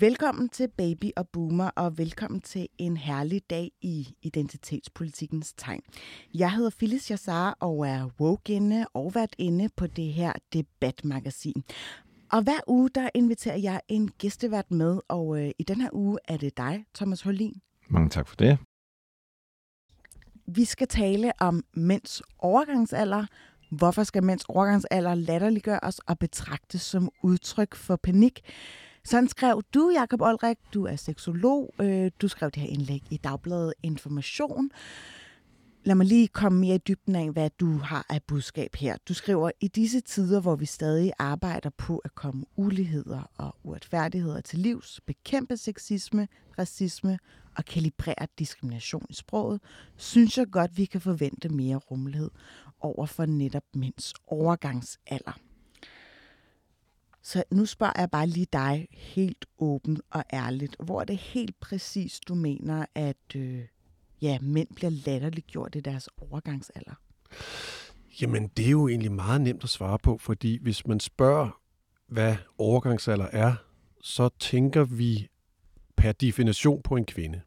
Velkommen til Baby og Boomer, og velkommen til en herlig dag i identitetspolitikkens tegn. Jeg hedder Phyllis Jassar og er woke og vært inde på det her debatmagasin. Og hver uge, der inviterer jeg en gæstevært med, og øh, i den her uge er det dig, Thomas Holin. Mange tak for det. Vi skal tale om mænds overgangsalder. Hvorfor skal mænds overgangsalder latterliggøres og betragtes som udtryk for panik? Sådan skrev du, Jakob Olrik. Du er seksolog. Øh, du skrev det her indlæg i Dagbladet Information. Lad mig lige komme mere i dybden af, hvad du har af budskab her. Du skriver, i disse tider, hvor vi stadig arbejder på at komme uligheder og uretfærdigheder til livs, bekæmpe sexisme, racisme og kalibrere diskrimination i sproget, synes jeg godt, vi kan forvente mere rummelighed over for netop mænds overgangsalder. Så nu spørger jeg bare lige dig helt åben og ærligt. Hvor er det helt præcis, du mener, at øh, ja, mænd bliver latterliggjort i deres overgangsalder? Jamen, det er jo egentlig meget nemt at svare på, fordi hvis man spørger, hvad overgangsalder er, så tænker vi per definition på en kvinde.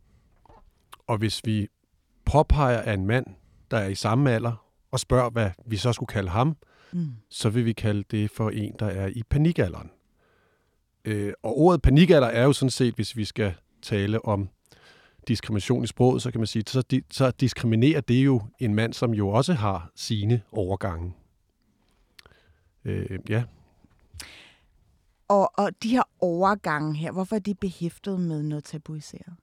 Og hvis vi påpeger af en mand, der er i samme alder, og spørger, hvad vi så skulle kalde ham, Mm. så vil vi kalde det for en, der er i panikalderen. Øh, og ordet panikalder er jo sådan set, hvis vi skal tale om diskrimination i sproget, så kan man sige, så, di- så diskriminerer det jo en mand, som jo også har sine overgange. Øh, ja, Og, og de her overgange her, hvorfor er de behæftet med noget tabuiseret?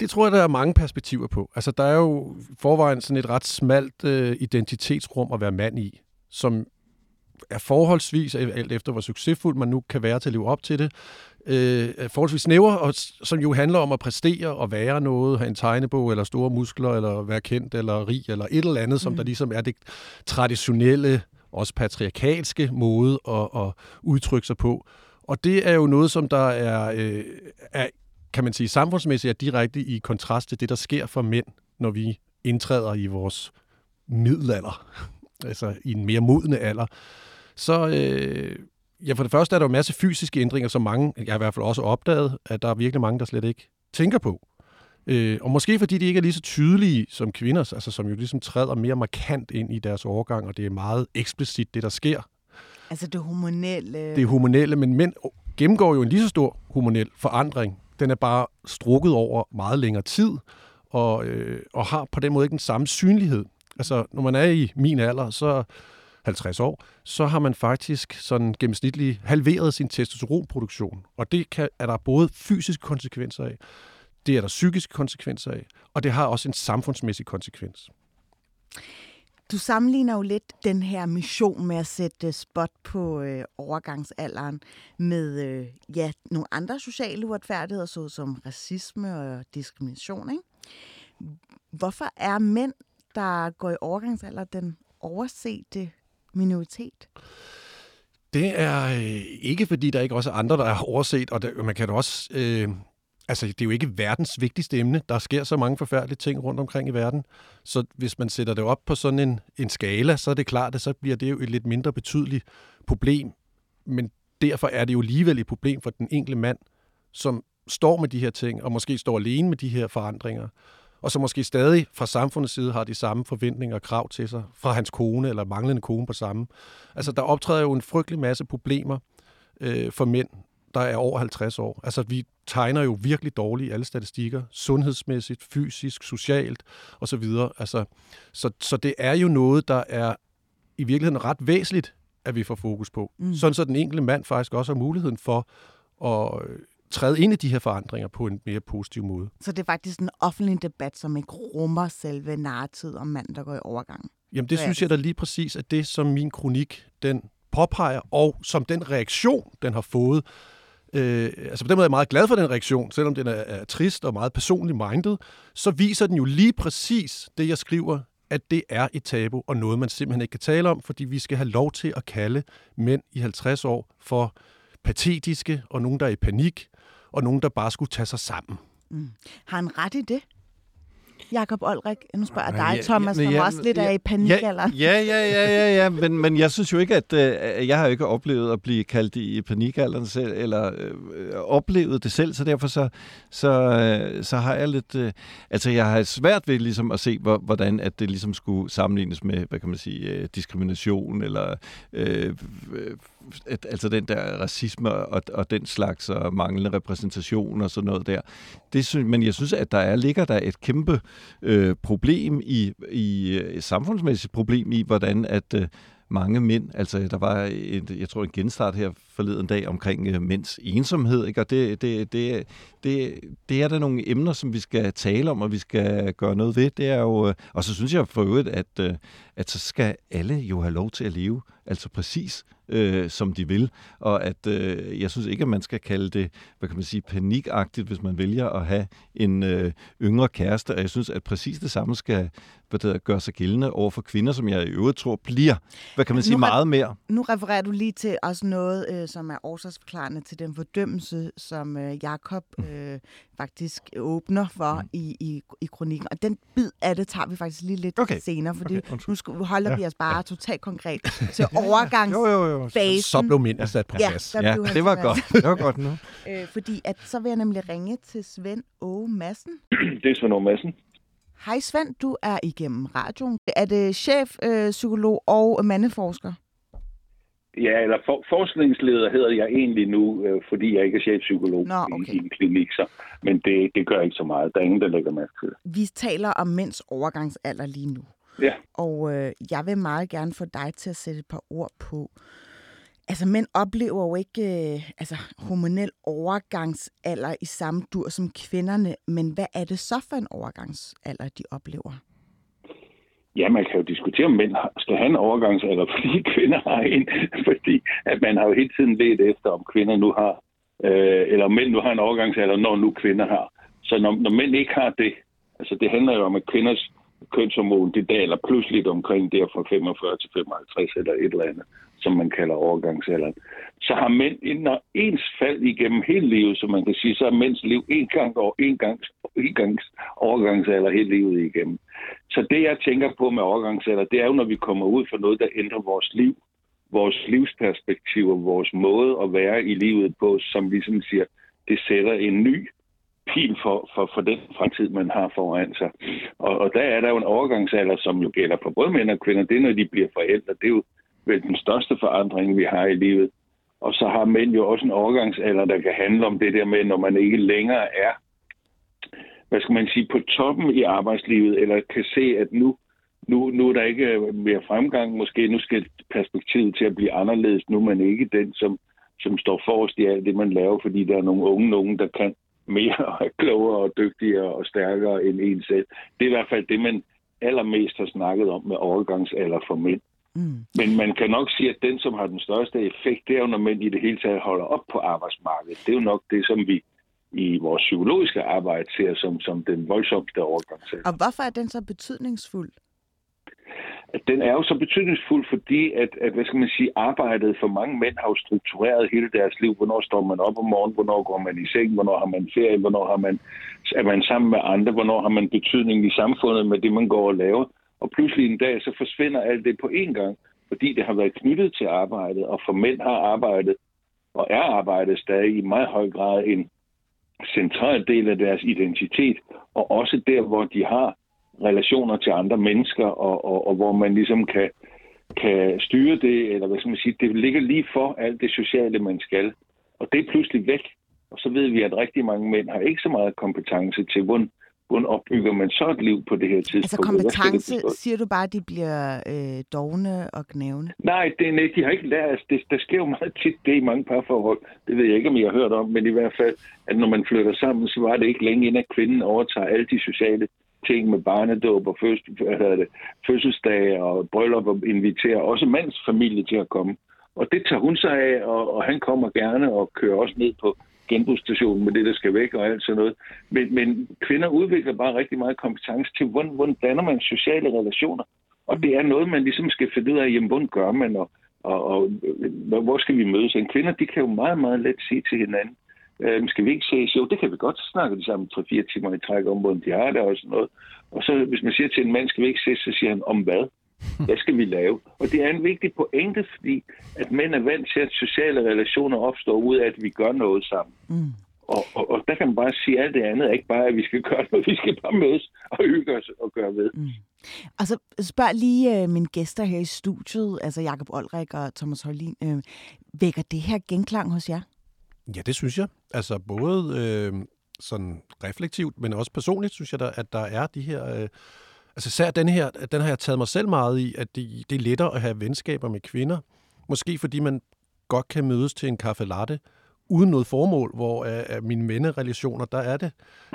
Det tror jeg, der er mange perspektiver på. Altså, der er jo forvejen sådan et ret smalt øh, identitetsrum at være mand i, som er forholdsvis, alt efter hvor succesfuld man nu kan være til at leve op til det, øh, forholdsvis snæver, og som jo handler om at præstere og være noget, have en tegnebog, eller store muskler, eller være kendt, eller rig, eller et eller andet, som Mm. der ligesom er det traditionelle, også patriarkalske måde at, at udtrykke sig på. Og det er jo noget, som der er, øh, er kan man sige, samfundsmæssigt er direkte i kontrast til det, der sker for mænd, når vi indtræder i vores middelalder, altså i en mere modne alder. Så øh, ja, for det første er der jo en masse fysiske ændringer, som mange, jeg i hvert fald også opdaget, at der er virkelig mange, der slet ikke tænker på. Øh, og måske fordi de ikke er lige så tydelige som kvinder, altså som jo ligesom træder mere markant ind i deres overgang, og det er meget eksplicit, det der sker. Altså det hormonelle... Det er hormonelle, men mænd gennemgår jo en lige så stor hormonel forandring. Den er bare strukket over meget længere tid, og, øh, og har på den måde ikke den samme synlighed. Altså, når man er i min alder, så 50 år, så har man faktisk sådan gennemsnitligt halveret sin testosteronproduktion. Og det kan, er der både fysiske konsekvenser af, det er der psykiske konsekvenser af, og det har også en samfundsmæssig konsekvens. Du sammenligner jo lidt den her mission med at sætte øh, spot på øh, overgangsalderen med øh, ja, nogle andre sociale uretfærdigheder, såsom racisme og diskrimination. Ikke? Hvorfor er mænd, der går i overgangsalder, den oversete minoritet? Det er øh, ikke, fordi der ikke også er andre, der er overset, og der, man kan da også... Øh, altså, det er jo ikke verdens vigtigste emne. Der sker så mange forfærdelige ting rundt omkring i verden. Så hvis man sætter det op på sådan en, en skala, så er det klart, at så bliver det jo et lidt mindre betydeligt problem. Men derfor er det jo alligevel et problem for den enkelte mand, som står med de her ting, og måske står alene med de her forandringer, og som måske stadig fra samfundets side har de samme forventninger og krav til sig, fra hans kone eller manglende kone på samme. Altså, der optræder jo en frygtelig masse problemer øh, for mænd, der er over 50 år. Altså, vi tegner jo virkelig dårligt i alle statistikker, sundhedsmæssigt, fysisk, socialt osv. Altså, så, så det er jo noget, der er i virkeligheden ret væsentligt, at vi får fokus på. Mm. Sådan så den enkelte mand faktisk også har muligheden for at øh, træde ind i de her forandringer på en mere positiv måde. Så det er faktisk en offentlig debat, som ikke rummer selve narrativet om mand, der går i overgang. Jamen det synes jeg da lige præcis, at det, som min kronik den påpeger, og som den reaktion, den har fået, øh, altså på den måde er jeg meget glad for den reaktion, selvom den er, er trist og meget personligt minded, så viser den jo lige præcis det, jeg skriver, at det er et tabu og noget, man simpelthen ikke kan tale om, fordi vi skal have lov til at kalde mænd i 50 år for patetiske, og nogen, der er i panik, og nogen, der bare skulle tage sig sammen. Mm. Har han ret i det? Jakob Olrik, nu spørger jeg dig, Ja, Thomas, som ja, også lidt ja, er i panikalderen. Ja, ja, ja, ja, ja, men, men jeg synes jo ikke, at øh, jeg har jo ikke oplevet at blive kaldt i panikalderen selv, eller øh, oplevet det selv, så derfor så, så, øh, så har jeg lidt, øh, altså jeg har svært ved ligesom at se, hvor, hvordan at det ligesom skulle sammenlignes med, hvad kan man sige, øh, diskrimination, eller øh, øh, at, altså den der racisme og, og den slags og manglende repræsentation og sådan noget der. Det synes, men jeg synes, at der er, ligger der et kæmpe øh, problem i, i et samfundsmæssigt problem i, hvordan at øh, mange mænd, altså der var et, jeg tror en genstart her forleden dag omkring øh, mænds ensomhed, ikke? og det, det, det, det, det er der nogle emner, som vi skal tale om, og vi skal gøre noget ved. Det er jo, øh, og så synes jeg for øvrigt, at, øh, at så skal alle jo have lov til at leve, altså præcis øh, som de vil, og at øh, jeg synes ikke, at man skal kalde det, hvad kan man sige, panikagtigt, hvis man vælger at have en øh, yngre kæreste, og jeg synes, at præcis det samme skal hvad det hedder, gøre sig gældende over for kvinder, som jeg i øvrigt tror bliver, hvad kan man sige, Nu meget mere. Nu refererer du lige til også noget, øh, som er årsagsforklarende til den fordømmelse, som øh, Jakob øh, faktisk åbner for mm. i, i, i kronikken. Og den bid af det tager vi faktisk lige lidt Okay. senere, fordi Okay, undskyld. nu skal, holder ja. vi os bare totalt konkret til overgangsfasen. Jo, jo, jo. Så blev mændene sat på Ja, plads. Ja, det var godt. Det var godt nu. Øh, fordi at, så vil jeg nemlig ringe til Svend Åge Madsen. Det er Svend Aage Madsen. Hej Svend, du er igennem radioen. Er det chef, øh, psykolog og mandeforsker? Ja, eller for, forskningsleder hedder jeg egentlig nu, øh, fordi jeg ikke er chefpsykolog Nå, okay. i, i en klinik. Så, men det, det gør ikke så meget. Der er ingen, der lægger mærke til det. Vi taler om mænds overgangsalder lige nu. Ja. Og øh, jeg vil meget gerne få dig til at sætte et par ord på. Altså, mænd oplever jo ikke øh, altså, hormonel overgangsalder i samme dur som kvinderne, men hvad er det så for en overgangsalder, de oplever? Ja, man kan jo diskutere, om mænd skal have en overgangsalder, fordi kvinder har en. Fordi at man har jo hele tiden let efter, om kvinder nu har, øh, eller om mænd nu har en overgangsalder, når nu kvinder har. Så når, når mænd ikke har det, altså det handler jo om, at kvinders kønshormon, det daler pludselig omkring der fra 45 til 55 eller et eller andet, som man kalder overgangsalderen. Så har mænd en ens fald igennem hele livet, som man kan sige, så er mænds liv en gang over en gang, en gang overgangsalder hele livet igennem. Så det, jeg tænker på med overgangsalder, det er jo, når vi kommer ud for noget, der ændrer vores liv, vores livsperspektiv og vores måde at være i livet på, som ligesom siger, det sætter en ny pil for, for, for den fremtid, man har foran sig. Og, og der er der jo en overgangsalder, som jo gælder for både mænd og kvinder. Det er, når de bliver forældre. Det er jo vel den største forandring, vi har i livet. Og så har mænd jo også en overgangsalder, der kan handle om det der med, når man ikke længere er hvad skal man sige, på toppen i arbejdslivet, eller kan se, at nu, nu, nu er der ikke mere fremgang, måske nu skal perspektivet til at blive anderledes, nu er man ikke den, som, som står forrest i alt det, man laver, fordi der er nogle unge nogen, der kan mere og er klogere og dygtigere og stærkere end en selv. Det er i hvert fald det, man allermest har snakket om med overgangsalder for mænd. Mm. Men man kan nok sige, at den, som har den største effekt, det er jo, når mænd i det hele taget holder op på arbejdsmarkedet. Det er jo nok det, som vi i vores psykologiske arbejde ser som, som den voldsomste overgangsalder. Og hvorfor er den så betydningsfuld? At den er jo så betydningsfuld, fordi at, at, hvad skal man sige, arbejdet for mange mænd har jo struktureret hele deres liv. Hvornår står man op om morgenen? Hvornår går man i seng? Hvornår har man ferie? Hvornår har man, er man sammen med andre? Hvornår har man betydning i samfundet med det, man går og laver? Og pludselig en dag, så forsvinder alt det på én gang, fordi det har været knyttet til arbejdet. Og for mænd har arbejdet, og er arbejdet stadig i meget høj grad en central del af deres identitet, og også der, hvor de har relationer til andre mennesker, og, og, og hvor man ligesom kan, kan styre det, eller hvad skal man sige, det ligger lige for alt det sociale, man skal. Og det er pludselig væk. Og så ved vi, at rigtig mange mænd har ikke så meget kompetence til, hvordan, hvordan opbygger man så et liv på det her tidspunkt? Altså kompetence, siger du bare, at de bliver øh, dogne og knævende? Nej, det nej, de har ikke lært. Altså, det, der sker jo meget tit det i mange parforhold. Det ved jeg ikke, om I har hørt om, men i hvert fald, at når man flytter sammen, så var det ikke længe inden, at kvinden overtager alle de sociale ting med barnedåb og fødsel, det, fødselsdage og bryllup og inviterer også mands familie til at komme. Og det tager hun sig af, og, og han kommer gerne og kører også ned på genbrugsstationen med det, der skal væk og alt sådan noget. Men, men kvinder udvikler bare rigtig meget kompetence til, hvordan, hvordan danner man sociale relationer. Og det er noget, man ligesom skal finde ud af, jamen, hvordan gør man, og, og, og hvor skal vi mødes? En kvinder, de kan jo meget, meget let sige til hinanden, øhm, skal vi ikke ses? Jo, det kan vi godt. snakke de sammen 3-4 timer i træk om, hvordan de har det og sådan noget. Og så hvis man siger til en mand, skal vi ikke ses, så siger han, om hvad? Hvad skal vi lave? Og det er en vigtig pointe, fordi at mænd er vant til, at sociale relationer opstår ud af, at vi gør noget sammen. Mm. Og, og, og der kan man bare sige, at alt det andet er ikke bare, at vi skal gøre noget. Vi skal bare mødes og hygge os og gøre ved. Mm. Og så spørg lige øh, mine gæster her i studiet, altså Jakob Olrik og Thomas Holin. Øh, vækker det her genklang hos jer? Ja, det synes jeg. Altså både øh, sådan reflektivt, men også personligt synes jeg, der, at der er de her... Øh, altså især den her, den har jeg taget mig selv meget i, at det, det er lettere at have venskaber med kvinder. Måske fordi man godt kan mødes til en kaffe latte, uden noget formål, hvor af, af mine vennerrelationer, der er det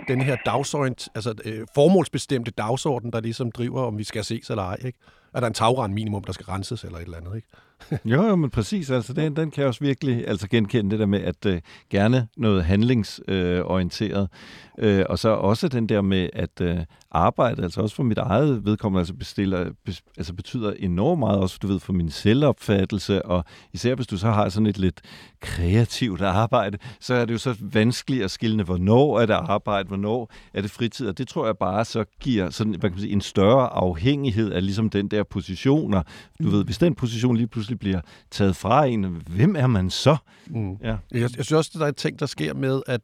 den her dagsordent, altså øh, formålsbestemte dagsorden, der ligesom driver, om vi skal ses eller ej. Ikke? Er der en tagrand minimum, der skal renses eller et eller andet, ikke? Jo, jo, men præcis. Altså, den, den kan jeg også virkelig altså, genkende det der med, at øh, gerne noget handlingsorienteret. Øh, og så også den der med, at øh, arbejde, altså også for mit eget vedkommende, altså, bestiller, bes, altså betyder enormt meget, også du ved, for min selvopfattelse, og især hvis du så har sådan et lidt kreativt arbejde, så er det jo så vanskeligt at skille, hvornår er det arbejde, hvornår er det fritid, og det tror jeg bare så giver sådan, hvad kan man sige, en større afhængighed af ligesom den der positioner. Du ved, hvis den position lige pludselig bliver taget fra en, hvem er man så? Mm. Ja. Jeg, jeg synes også, at der er en ting, der sker med, at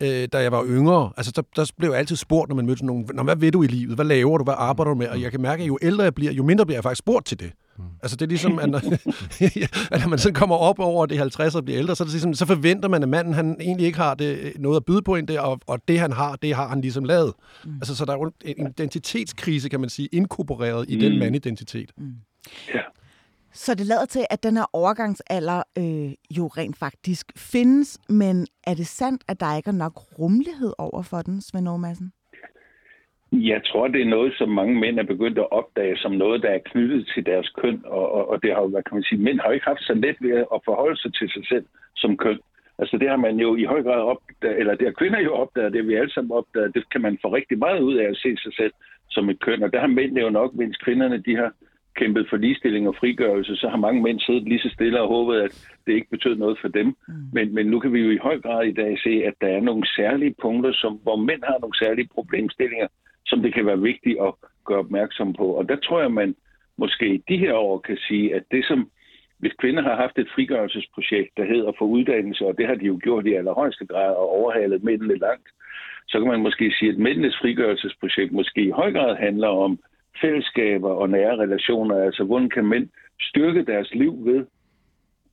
øh, da jeg var yngre, altså der, der blev jeg altid spurgt, når man mødte nogen, Nå, hvad ved du i livet? Hvad laver du? Hvad arbejder du med? Og jeg kan mærke, at jo ældre jeg bliver, jo mindre bliver jeg faktisk spurgt til det. Mm. Altså det er ligesom, at når, at når man så kommer op over det 50 og bliver ældre, så, er det ligesom, så forventer man, at manden han egentlig ikke har det, noget at byde på end det, og, og det han har, det har han ligesom lavet. Mm. Altså så der er jo en identitetskrise, kan man sige, inkorporeret i mm. den mandidentitet. Mm. Ja. Så det lader til, at den her overgangsalder øh, jo rent faktisk findes, men er det sandt, at der ikke er nok rummelighed over for den, Svend Aage Jeg tror, det er noget, som mange mænd er begyndt at opdage som noget, der er knyttet til deres køn. Og, og, og det har jo, hvad kan man sige, mænd har jo ikke haft så let ved at forholde sig til sig selv som køn. Altså det har man jo i høj grad opdaget, eller det har kvinder jo opdaget, det har vi alle sammen opdaget. Det kan man få rigtig meget ud af at se sig selv som et køn. Og der har mændene jo nok, mens kvinderne de har kæmpet for ligestilling og frigørelse, så har mange mænd siddet lige så stille og håbet, at det ikke betød noget for dem. Mm. Men, men nu kan vi jo i høj grad i dag se, at der er nogle særlige punkter, som, hvor mænd har nogle særlige problemstillinger, som det kan være vigtigt at gøre opmærksom på. Og der tror jeg, man måske i de her år kan sige, at det som, hvis kvinder har haft et frigørelsesprojekt, der hedder for uddannelse, og det har de jo gjort i allerhøjeste grad og overhalet mændene langt, så kan man måske sige, at mændenes frigørelsesprojekt måske i høj grad handler om fællesskaber og nære relationer. Altså, hvordan kan mænd styrke deres liv ved,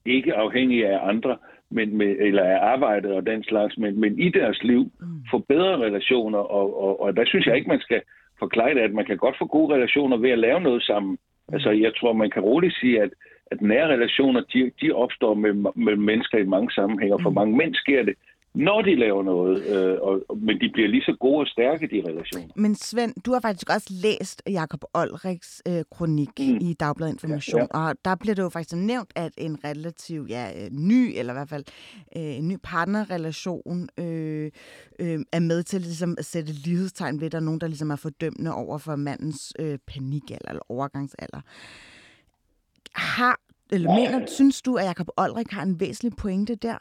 ikke afhængig af andre, men med, eller af arbejdet og den slags, men, men i deres liv få bedre relationer. Og, og, og der synes jeg ikke, man skal forklare det, at man kan godt få gode relationer ved at lave noget sammen. Altså, jeg tror, man kan roligt sige, at, at nære relationer, de, de opstår med, med mennesker i mange sammenhænge, for mange mænd sker det når de laver noget, øh, og, men de bliver lige så gode og stærke, de relationer. Men Svend, du har faktisk også læst Jakob Olriks øh, kronik mm. i Dagbladet Information, ja, ja. og der bliver det jo faktisk nævnt, at en relativ ja, ny, eller i hvert fald øh, en ny partnerrelation øh, øh, er med til ligesom, at sætte lighedstegn ved, at der er nogen, der ligesom er fordømmende over for mandens øh, panikalder eller overgangsalder. Har, eller mener, synes du, at Jakob Olrik har en væsentlig pointe der?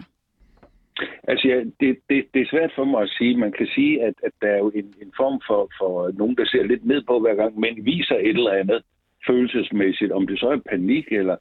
Altså, ja, det, det, det er svært for mig at sige. Man kan sige, at, at der er jo en, en form for, for nogen, der ser lidt ned på hver gang, men viser et eller andet følelsesmæssigt, om det så er panik eller,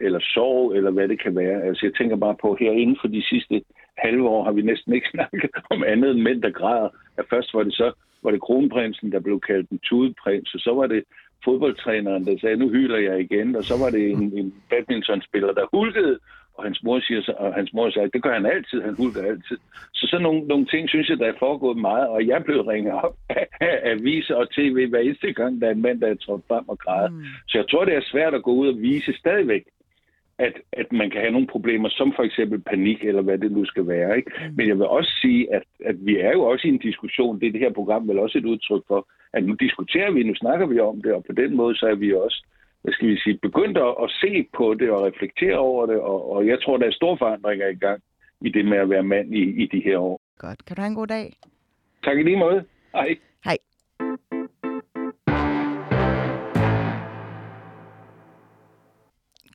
eller sorg, eller hvad det kan være. Altså, jeg tænker bare på, her inden for de sidste halve år har vi næsten ikke snakket om andet end mænd, der græder. At først var det så var det kronprinsen, der blev kaldt en tudeprins, og så var det fodboldtræneren, der sagde, nu hyler jeg igen, og så var det en, en badmintonspiller, der hulkede og hans mor siger så, og hans mor siger, det gør han altid, han hulker altid. Så sådan nogle, nogle ting, synes jeg, der er foregået meget, og jeg blev ringet op af, af aviser og tv hver eneste gang, der er en mand, der er trådt frem og græder. Mm. Så jeg tror, det er svært at gå ud og vise stadigvæk, at, at man kan have nogle problemer, som for eksempel panik, eller hvad det nu skal være. Ikke? Mm. Men jeg vil også sige, at, at vi er jo også i en diskussion, det er det her program vel også et udtryk for, at nu diskuterer vi, nu snakker vi om det, og på den måde så er vi også hvad skal vi sige, begyndt at, at se på det og reflektere over det, og, og jeg tror, der er store forandringer i gang i det med at være mand i, i de her år. Godt. Kan du have en god dag? Tak i lige måde. Hej.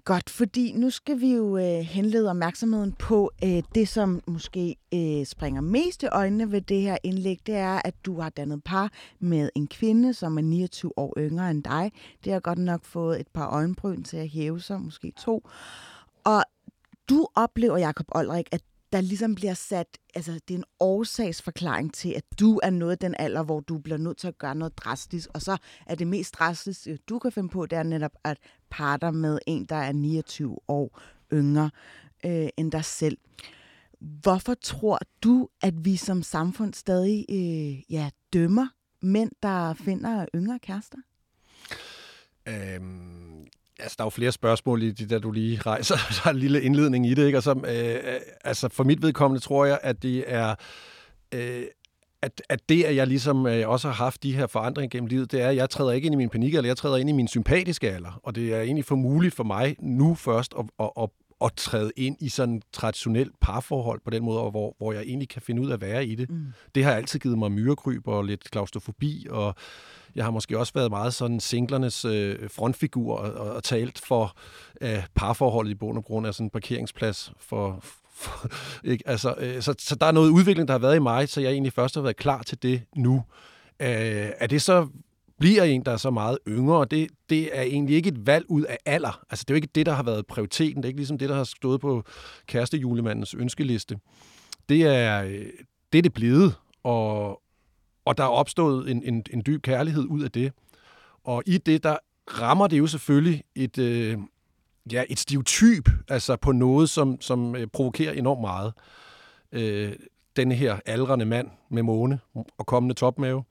Godt, fordi nu skal vi jo øh, henlede opmærksomheden på øh, det, som måske øh, springer mest i øjnene ved det her indlæg, det er, at du har dannet par med en kvinde, som er 29 år yngre end dig. Det har godt nok fået et par øjenbryn til at hæve sig, måske to. Og du oplever, Jakob Olrik, at der ligesom bliver sat, altså det er en årsagsforklaring til, at du er nået den alder, hvor du bliver nødt til at gøre noget drastisk, og så er det mest drastiske, du kan finde på, det er netop at parter med en, der er 29 år yngre øh, end dig selv. Hvorfor tror du, at vi som samfund stadig øh, ja, dømmer mænd, der finder yngre kærester? Øhm, Altså, der er jo flere spørgsmål i det, der du lige rejser. Der er en lille indledning i det, ikke? Og så, øh, øh, altså, for mit vedkommende tror jeg, at det er... Øh, at, at det, at jeg ligesom øh, også har haft de her forandringer gennem livet, det er, at jeg træder ikke ind i min panik, eller jeg træder ind i min sympatiske alder. Og det er egentlig for muligt for mig nu først at, at, at, at træde ind i sådan traditionelt parforhold på den måde, hvor, hvor jeg egentlig kan finde ud af at være i det. Mm. Det har altid givet mig myrekryb og lidt klaustrofobi, og jeg har måske også været meget sådan singlernes øh, frontfigur og, og, talt for øh, parforholdet i bund og grund af sådan en parkeringsplads for ikke? Altså, øh, så, så der er noget udvikling, der har været i mig, så jeg egentlig først har været klar til det nu. Øh, er det så bliver en, der er så meget yngre, det, det er egentlig ikke et valg ud af alder. Altså, det er jo ikke det, der har været prioriteten. Det er ikke ligesom det, der har stået på kærestejulemandens ønskeliste. Det er øh, det, er det blevet, og, og der er opstået en, en, en dyb kærlighed ud af det. Og i det, der rammer det jo selvfølgelig et, øh, ja, et stereotyp altså på noget, som, som øh, provokerer enormt meget. Øh, den her aldrende mand med måne og kommende topmave,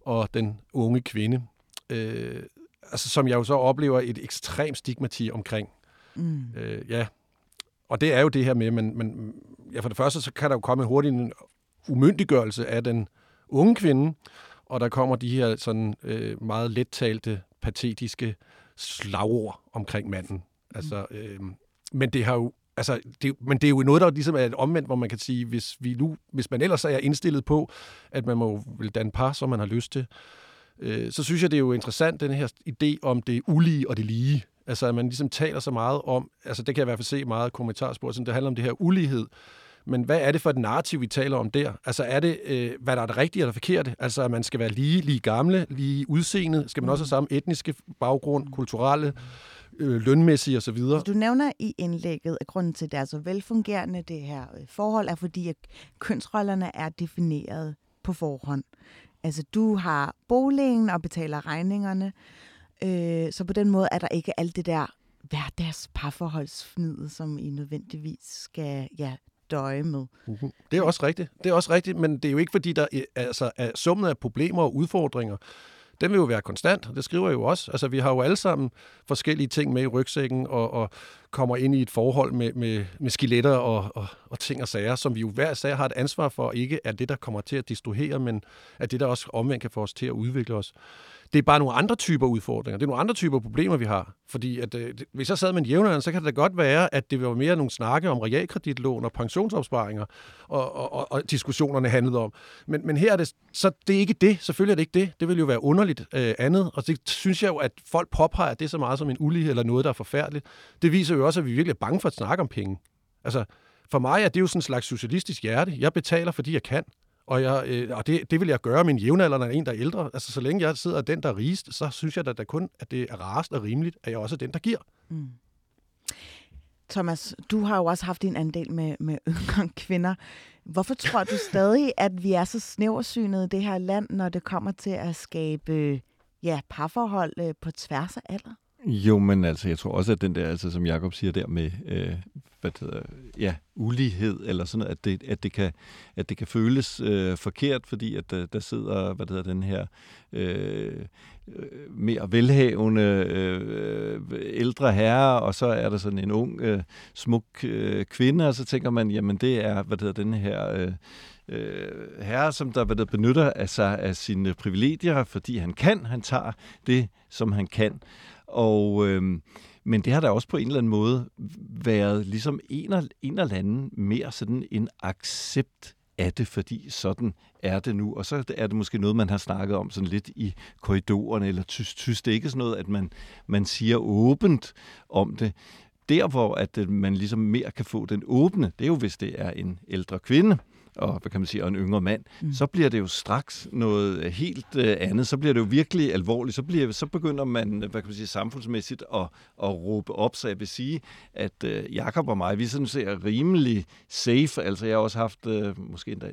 og den unge kvinde, øh, altså, som jeg jo så oplever et ekstremt stigmati omkring. Mm. Øh, ja, og det er jo det her med, men, men ja, for det første, så kan der jo komme hurtigt en umyndiggørelse af den unge kvinde, og der kommer de her sådan øh, meget lettalte, patetiske slagord omkring manden. Altså, øh, men det har jo Altså, det, men det er jo noget, der ligesom er et omvendt, hvor man kan sige, hvis, vi nu, hvis man ellers er indstillet på, at man må vil danne par, som man har lyst til, øh, så synes jeg, det er jo interessant, den her idé om det ulige og det lige. Altså, at man ligesom taler så meget om, altså det kan jeg i hvert fald se meget kommentarspor, som det handler om det her ulighed. Men hvad er det for et narrativ, vi taler om der? Altså er det, øh, hvad der er det rigtige eller forkerte? Altså at man skal være lige, lige gamle, lige udseende? Skal man også have samme etniske baggrund, kulturelle, øh, lønmæssige osv.? Du nævner i indlægget, at grunden til, at det er så velfungerende, det her øh, forhold, er fordi, at kønsrollerne er defineret på forhånd. Altså, du har boligen og betaler regningerne, øh, så på den måde er der ikke alt det der hverdags parforholdsfnid, som I nødvendigvis skal ja, døje med. Uh-huh. Det er også rigtigt. Det er også rigtigt, men det er jo ikke fordi, der altså, er summen af problemer og udfordringer, den vil jo være konstant. Det skriver jeg jo også. Altså, vi har jo alle sammen forskellige ting med i rygsækken, og, og kommer ind i et forhold med, med, med skeletter og, og, og ting og sager, som vi jo hver sag har et ansvar for, ikke er det, der kommer til at distruhere, men er det, der også omvendt kan få os til at udvikle os. Det er bare nogle andre typer udfordringer. Det er nogle andre typer problemer, vi har. Fordi at, øh, hvis jeg sad med en jævnaldrende, så kan det da godt være, at det var mere nogle snakke om realkreditlån og pensionsopsparinger, og, og, og, og diskussionerne handlede om. Men, men her er det, så det er ikke det. Selvfølgelig er det ikke det. Det vil jo være underligt øh, andet. Og det synes jeg jo, at folk påpeger, det så meget som en ulighed eller noget, der er forfærdeligt. Det viser jo også, at vi virkelig er bange for at snakke om penge. Altså, for mig er det jo sådan en slags socialistisk hjerte. Jeg betaler, fordi jeg kan. Og, jeg, øh, og det, det vil jeg gøre min jævnaldrende en, der er ældre. Altså, så længe jeg sidder den, der er rigest, så synes jeg da, da kun, at det er rarest og rimeligt, at jeg også er den, der giver. Mm. Thomas, du har jo også haft din andel med, med yngre kvinder. Hvorfor tror du stadig, at vi er så snæversynede i det her land, når det kommer til at skabe ja, parforhold øh, på tværs af alder? Jo, men altså, jeg tror også, at den der, altså, som Jakob siger der med, øh, hvad det hedder, ja, ulighed eller sådan noget, at det, at det, kan, at det kan føles øh, forkert, fordi at der, der sidder, hvad det hedder, den her øh, øh, mere velhavende øh, ældre herre, og så er der sådan en ung, øh, smuk øh, kvinde, og så tænker man, jamen det er, hvad det hedder, den her... Øh, øh, herre, som der, hvad der benytter af sig af sine privilegier, fordi han kan, han tager det, som han kan. Og, øh, men det har da også på en eller anden måde været ligesom en, en eller anden mere sådan en accept af det, fordi sådan er det nu. Og så er det måske noget, man har snakket om sådan lidt i korridorerne eller tyst. tyst. Det er ikke sådan noget, at man, man siger åbent om det. Der, hvor at øh, man ligesom mere kan få den åbne, det er jo, hvis det er en ældre kvinde, og hvad kan man sige, og en yngre mand, mm. så bliver det jo straks noget helt uh, andet. Så bliver det jo virkelig alvorligt. Så, bliver, så begynder man, hvad kan man sige, samfundsmæssigt at, at råbe op. Så jeg vil sige, at uh, Jakob og mig, vi sådan ser rimelig safe. Altså, jeg har også haft uh, måske endda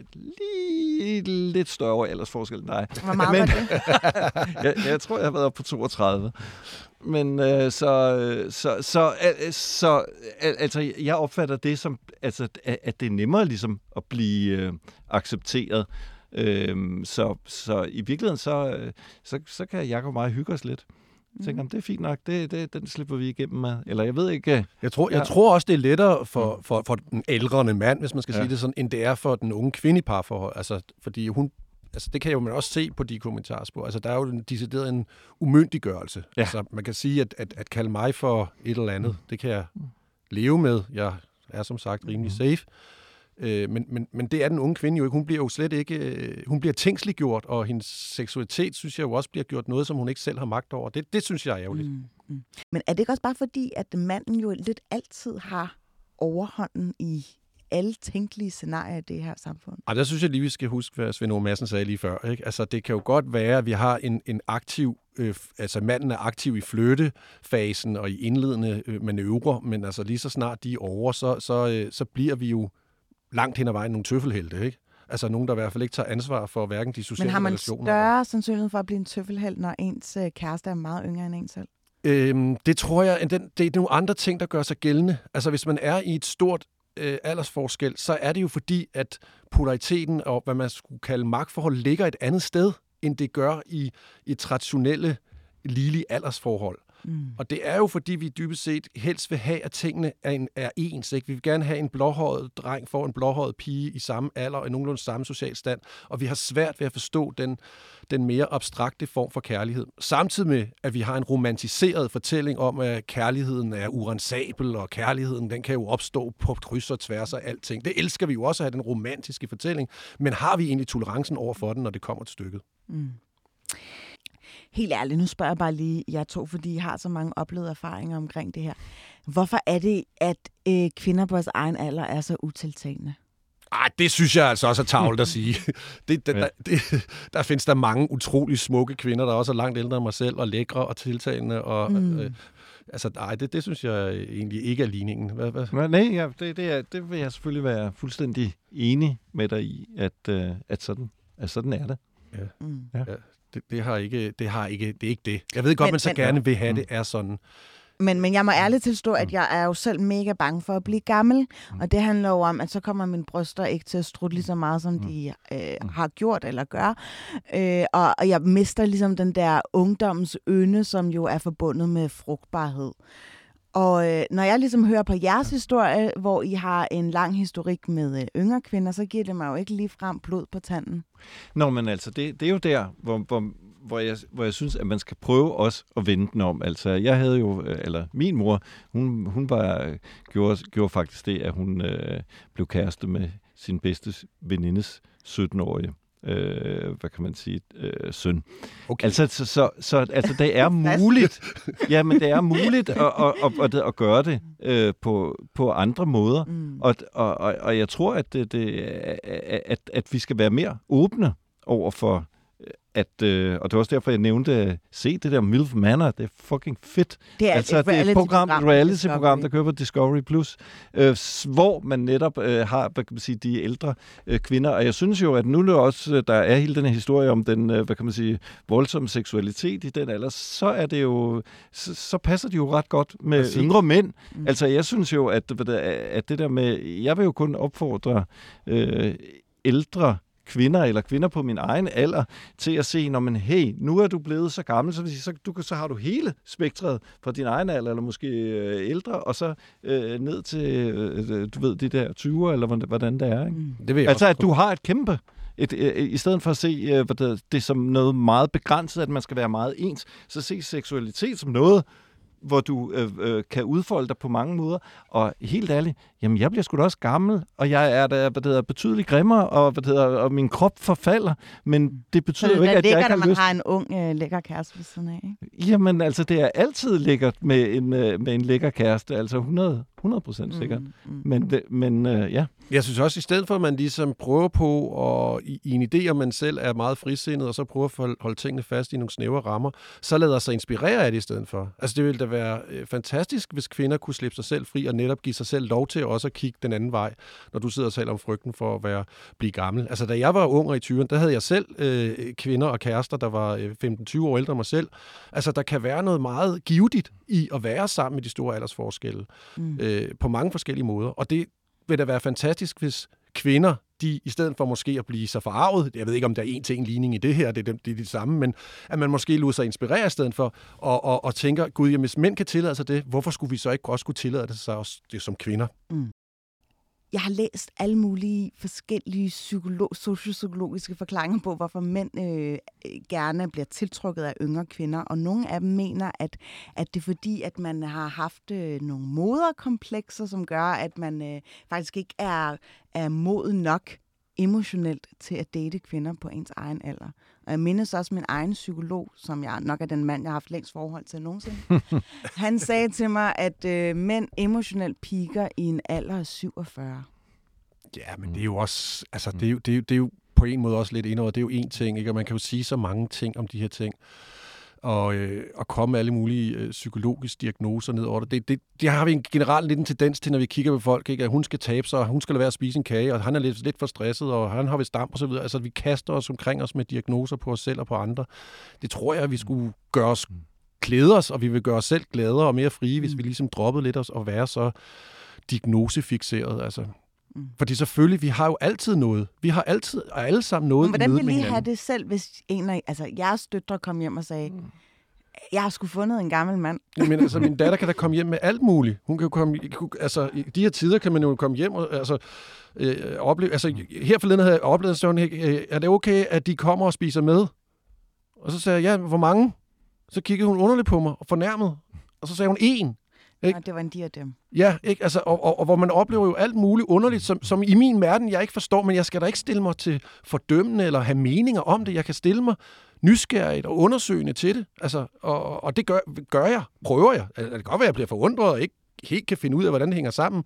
lige lidt større aldersforskel end dig. Hvor meget Men, var det? jeg, jeg tror, jeg har været oppe på 32 men øh, så, så, så, så, så altså, jeg opfatter det som, altså, at det er nemmere ligesom at blive øh, accepteret. Øhm, så, så i virkeligheden, så, øh, så, så kan Jacob og mig hygge os lidt. Jeg tænker, mm. det er fint nok, det, det, den slipper vi igennem med. Eller jeg ved ikke... Jeg tror, jeg ja. tror også, det er lettere for, mm. for, for den ældre mand, hvis man skal ja. sige det sådan, end det er for den unge kvinde i parforhold. Altså, fordi hun altså det kan jo man også se på de kommentarspor. Altså der er jo en decideret en umyndiggørelse. Ja. Altså man kan sige, at, at, at kalde mig for et eller andet, mm. det kan jeg leve med. Jeg er som sagt rimelig mm. safe. Øh, men, men, men det er den unge kvinde jo ikke. Hun bliver jo slet ikke... Øh, hun bliver tænksliggjort, og hendes seksualitet, synes jeg jo også, bliver gjort noget, som hun ikke selv har magt over. Det, det synes jeg er ærgerligt. Mm, mm. Men er det ikke også bare fordi, at manden jo lidt altid har overhånden i alle tænkelige scenarier i det her samfund. Og der synes jeg lige, vi skal huske, hvad Svend Madsen sagde lige før. Ikke? Altså, det kan jo godt være, at vi har en, en aktiv, øh, altså manden er aktiv i flyttefasen og i indledende øh, manøvrer, men altså lige så snart de er over, så, så, øh, så bliver vi jo langt hen ad vejen nogle tøffelhelte, ikke? Altså nogen, der i hvert fald ikke tager ansvar for hverken de sociale relationer. Men har man relationer, større sandsynlighed for at blive en tøffelhelt, når ens øh, kæreste er meget yngre end en selv? Øhm, det tror jeg, den, det er nogle andre ting, der gør sig gældende. Altså hvis man er i et stort øh, aldersforskel, så er det jo fordi, at polariteten og hvad man skulle kalde magtforhold ligger et andet sted, end det gør i, i traditionelle ligelige aldersforhold. Mm. Og det er jo, fordi vi dybest set helst vil have, at tingene er, en, er ens. Ikke? Vi vil gerne have en blåhåret dreng for en blåhåret pige i samme alder og i nogenlunde samme social stand. Og vi har svært ved at forstå den, den mere abstrakte form for kærlighed. Samtidig med, at vi har en romantiseret fortælling om, at kærligheden er urensabel, og kærligheden den kan jo opstå på kryds og tværs af alting. Det elsker vi jo også at have den romantiske fortælling. Men har vi egentlig tolerancen over for den, når det kommer til stykket? Mm. Helt ærligt, nu spørger jeg bare lige jer to, fordi I har så mange oplevede erfaringer omkring det her. Hvorfor er det, at øh, kvinder på deres egen alder er så utiltagende? Ej, det synes jeg altså også er tavlt at sige. Det, ja. der, det, der findes der mange utrolig smukke kvinder, der også er langt ældre end mig selv, og lækre og tiltagende. Og, mm. øh, altså, ej, det, det synes jeg egentlig ikke er ligningen. Hvad, hvad? Nej, ja, det, det, er, det vil jeg selvfølgelig være fuldstændig enig med dig i, at, øh, at, sådan, at sådan er det. Ja. Mm. ja. Det, det, har ikke, det, har ikke, det er ikke det. Jeg ved godt, men, man så men, gerne vil have mm. det er sådan. Men, men jeg må ærligt tilstå, at mm. jeg er jo selv mega bange for at blive gammel. Mm. Og det handler jo om, at så kommer mine bryster ikke til at strutte lige så meget, som de øh, har gjort eller gør. Øh, og, og jeg mister ligesom den der ungdommens ynde, som jo er forbundet med frugtbarhed. Og øh, når jeg ligesom hører på jeres historie, hvor I har en lang historik med øh, yngre kvinder, så giver det mig jo ikke lige frem blod på tanden. Nå, men altså, det, det er jo der, hvor, hvor, hvor, jeg, hvor jeg synes, at man skal prøve også at vende den om. Altså, jeg havde jo, øh, eller min mor, hun, hun bare øh, gjorde, gjorde faktisk det, at hun øh, blev kæreste med sin bedste venindes 17-årige øh, hvad kan man sige, øh, søn. Okay. Altså, så, så, så altså, det er muligt, ja, men det er muligt at, at, at, at, at gøre det øh, på, på andre måder, mm. og, og, og, og jeg tror, at, det, det, at, at vi skal være mere åbne over for at, øh, og det var også derfor, jeg nævnte, se det der MILF Manor, det er fucking fedt. Det er altså, et det er et program, reality-program, der kører på Discovery+, Plus, øh, hvor man netop øh, har, hvad kan man sige, de ældre øh, kvinder. Og jeg synes jo, at nu er det også, øh, der er hele den her historie om den, øh, hvad kan man sige, voldsomme seksualitet i den alder, så er det jo, så, så passer de jo ret godt med Præcis. yngre mænd. Mm. Altså, jeg synes jo, at, det- at det der med, jeg vil jo kun opfordre øh, ældre kvinder eller kvinder på min egen alder til at se, når man, hey, nu er du blevet så gammel, så, så, du, så har du hele spektret fra din egen alder, eller måske øh, ældre, og så øh, ned til, øh, du ved, de der 20'er, eller hvordan, det er. Ikke? Mm. Det vil jeg Altså, at du har et kæmpe, et, øh, i stedet for at se øh, det, det som noget meget begrænset, at man skal være meget ens, så se seksualitet som noget, hvor du øh, øh, kan udfolde dig på mange måder. Og helt ærligt, jamen jeg bliver sgu da også gammel, og jeg er da hvad det hedder, betydeligt grimmere, og, hvad det hedder, og min krop forfalder. Men det Så betyder det jo ikke, at jeg ikke har man lyst. har en ung, øh, lækker kæreste ved siden af, ikke? Jamen altså, det er altid lækkert med en, øh, med en lækker kæreste. Altså 100, 100 procent sikkert. Mm, mm. Men, det- men øh, ja. Jeg synes også, i stedet for at man ligesom prøver på, og i, i en idé, om man selv er meget frisindet, og så prøver at holde, tingene fast i nogle snævre rammer, så lader sig inspirere af det i stedet for. Altså det ville da være øh, fantastisk, hvis kvinder kunne slippe sig selv fri, og netop give sig selv lov til også at kigge den anden vej, når du sidder og taler om frygten for at være, blive gammel. Altså da jeg var ung i 20'erne, der havde jeg selv øh, kvinder og kærester, der var øh, 15-20 år ældre end mig selv. Altså der kan være noget meget givetigt i at være sammen med de store aldersforskelle Mm øh, på mange forskellige måder. Og det vil da være fantastisk, hvis kvinder, de i stedet for måske at blive så forarvet, jeg ved ikke, om der er en til en ligning i det her, det er det, det, er det samme, men at man måske lader sig inspirere i stedet for, og, og, og tænker, gud, jamen, hvis mænd kan tillade sig det, hvorfor skulle vi så ikke også kunne tillade det sig også det som kvinder? Mm. Jeg har læst alle mulige forskellige psykolog, sociopsykologiske forklaringer på, hvorfor mænd øh, gerne bliver tiltrukket af yngre kvinder. Og nogle af dem mener, at, at det er fordi, at man har haft øh, nogle moderkomplekser, som gør, at man øh, faktisk ikke er, er moden nok emotionelt til at date kvinder på ens egen alder. Og jeg mindes også min egen psykolog, som jeg nok er den mand, jeg har haft længst forhold til nogensinde. Han sagde til mig, at øh, mænd emotionelt piker i en alder af 47. Ja, men det er jo også, altså, det er jo, det er jo, det er jo på en måde også lidt indover. Det er jo en ting, ikke? Og man kan jo sige så mange ting om de her ting. Og, øh, og komme med alle mulige øh, psykologiske diagnoser ned over det. Det, det. det har vi en generelt lidt en tendens til, når vi kigger på folk, ikke? at hun skal tabe sig, og hun skal lade være at spise en kage, og han er lidt, lidt for stresset, og han har vist damp og så videre. Altså, vi kaster os omkring os med diagnoser på os selv og på andre. Det tror jeg, at vi skulle gøre os glæde os, og vi vil gøre os selv gladere og mere frie, hvis vi ligesom droppede lidt os og være så diagnosefixeret. Altså, Mm. fordi selvfølgelig, vi har jo altid noget. Vi har altid, og alle sammen noget Men hvordan ville I have det selv, hvis en af altså, jeres døtre kom hjem og sagde, jeg har sgu fundet en gammel mand. Men altså, min datter kan da komme hjem med alt muligt. Hun kan jo komme, altså, i de her tider kan man jo komme hjem og altså, øh, opleve, altså, her forleden havde jeg oplevet sådan, øh, er det okay, at de kommer og spiser med? Og så sagde jeg, ja, hvor mange? Så kiggede hun underligt på mig og fornærmet. Og så sagde hun, en. Ikke? Og det var en diadem. Ja, ikke? Altså, og, og, og hvor man oplever jo alt muligt underligt, som, som i min verden, jeg ikke forstår, men jeg skal da ikke stille mig til fordømmende eller have meninger om det. Jeg kan stille mig nysgerrigt og undersøgende til det. Altså, og, og det gør, gør jeg, prøver jeg. Altså, Det kan godt være, at jeg bliver forundret og ikke helt kan finde ud af, hvordan det hænger sammen.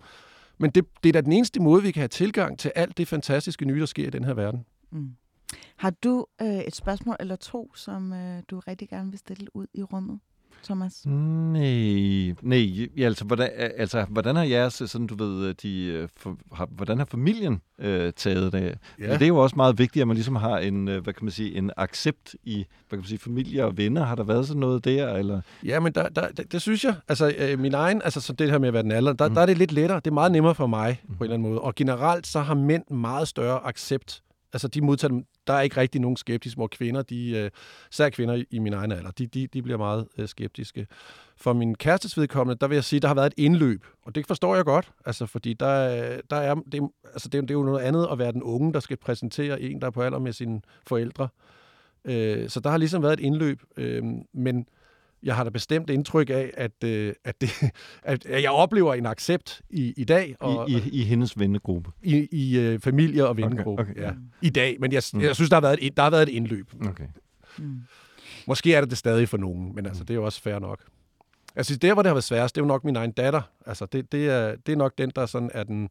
Men det, det er da den eneste måde, vi kan have tilgang til alt det fantastiske nye, der sker i den her verden. Mm. Har du øh, et spørgsmål eller to, som øh, du rigtig gerne vil stille ud i rummet, Thomas? Nej, nej, ja, altså, hvordan, altså, hvordan har jeres, sådan du ved, de, øh, for, har, hvordan har familien øh, taget det? Ja. Det er jo også meget vigtigt, at man ligesom har en, øh, hvad kan man sige, en accept i, hvad kan man sige, familie og venner. Har der været sådan noget der, eller? Ja, men der, der, det, det synes jeg. Altså, øh, min egen, altså så det her med at være den alder, der, mm. der er det lidt lettere. Det er meget nemmere for mig, mm. på en eller anden måde. Og generelt, så har mænd meget større accept. Altså, de modtager dem. Der er ikke rigtig nogen skeptisk, hvor kvinder, de, øh, kvinder i, min egen alder, de, de, de bliver meget øh, skeptiske. For min kærestes vedkommende, der vil jeg sige, der har været et indløb. Og det forstår jeg godt, altså, fordi der, der er, det, altså, det, er, det er jo noget andet at være den unge, der skal præsentere en, der er på alder med sine forældre. Øh, så der har ligesom været et indløb. Øh, men jeg har da bestemt indtryk af, at, øh, at, det, at jeg oplever en accept i, i dag. Og, I, i, I hendes vennegruppe? i, i øh, familie- og vennegruppe. Okay, okay. ja. I dag, men jeg, Mm. jeg synes, der har, været et, der har været et indløb. Okay. Mm. Måske er det det stadig for nogen, men altså, det er jo også fair nok. Jeg synes, der, hvor det har været sværest, det er jo nok min egen datter. Altså, det, det, er, det er nok den, der sådan er den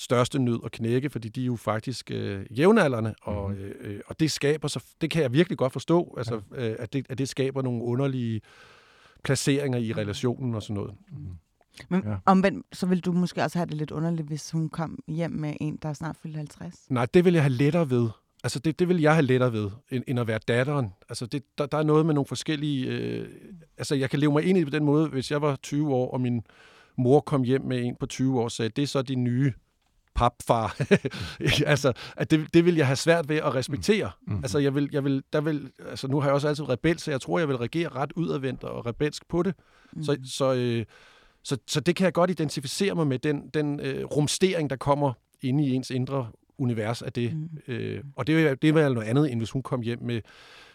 største nød at knække, fordi de er jo faktisk øh, jævnaldrende, og, øh, øh, og det skaber så, det kan jeg virkelig godt forstå, altså, øh, at, det, at det skaber nogle underlige placeringer i relationen og sådan noget. Men Ja. omvendt, så vil du måske også have det lidt underligt, hvis hun kom hjem med en, der er snart fyldt 50. Nej, det vil jeg have lettere ved. Altså, det, det vil jeg have lettere ved, end, end at være datteren. Altså, det, der, der er noget med nogle forskellige... Øh, altså, jeg kan leve mig ind i det på den måde, hvis jeg var 20 år, og min mor kom hjem med en på 20 år og sagde, det er så din nye papfar. altså, at det, det vil jeg have svært ved at respektere. Mm. Altså, jeg vil, jeg vil, der vil, altså, nu har jeg også altid været rebel, så jeg tror, jeg vil reagere ret udadvendt og rebelsk på det. Mm. Så, så, øh, så, så det kan jeg godt identificere mig med, den, den øh, rumstering, der kommer inde i ens indre univers af det. Mm. Øh, og det, er- det vel noget andet, end hvis hun kom hjem med,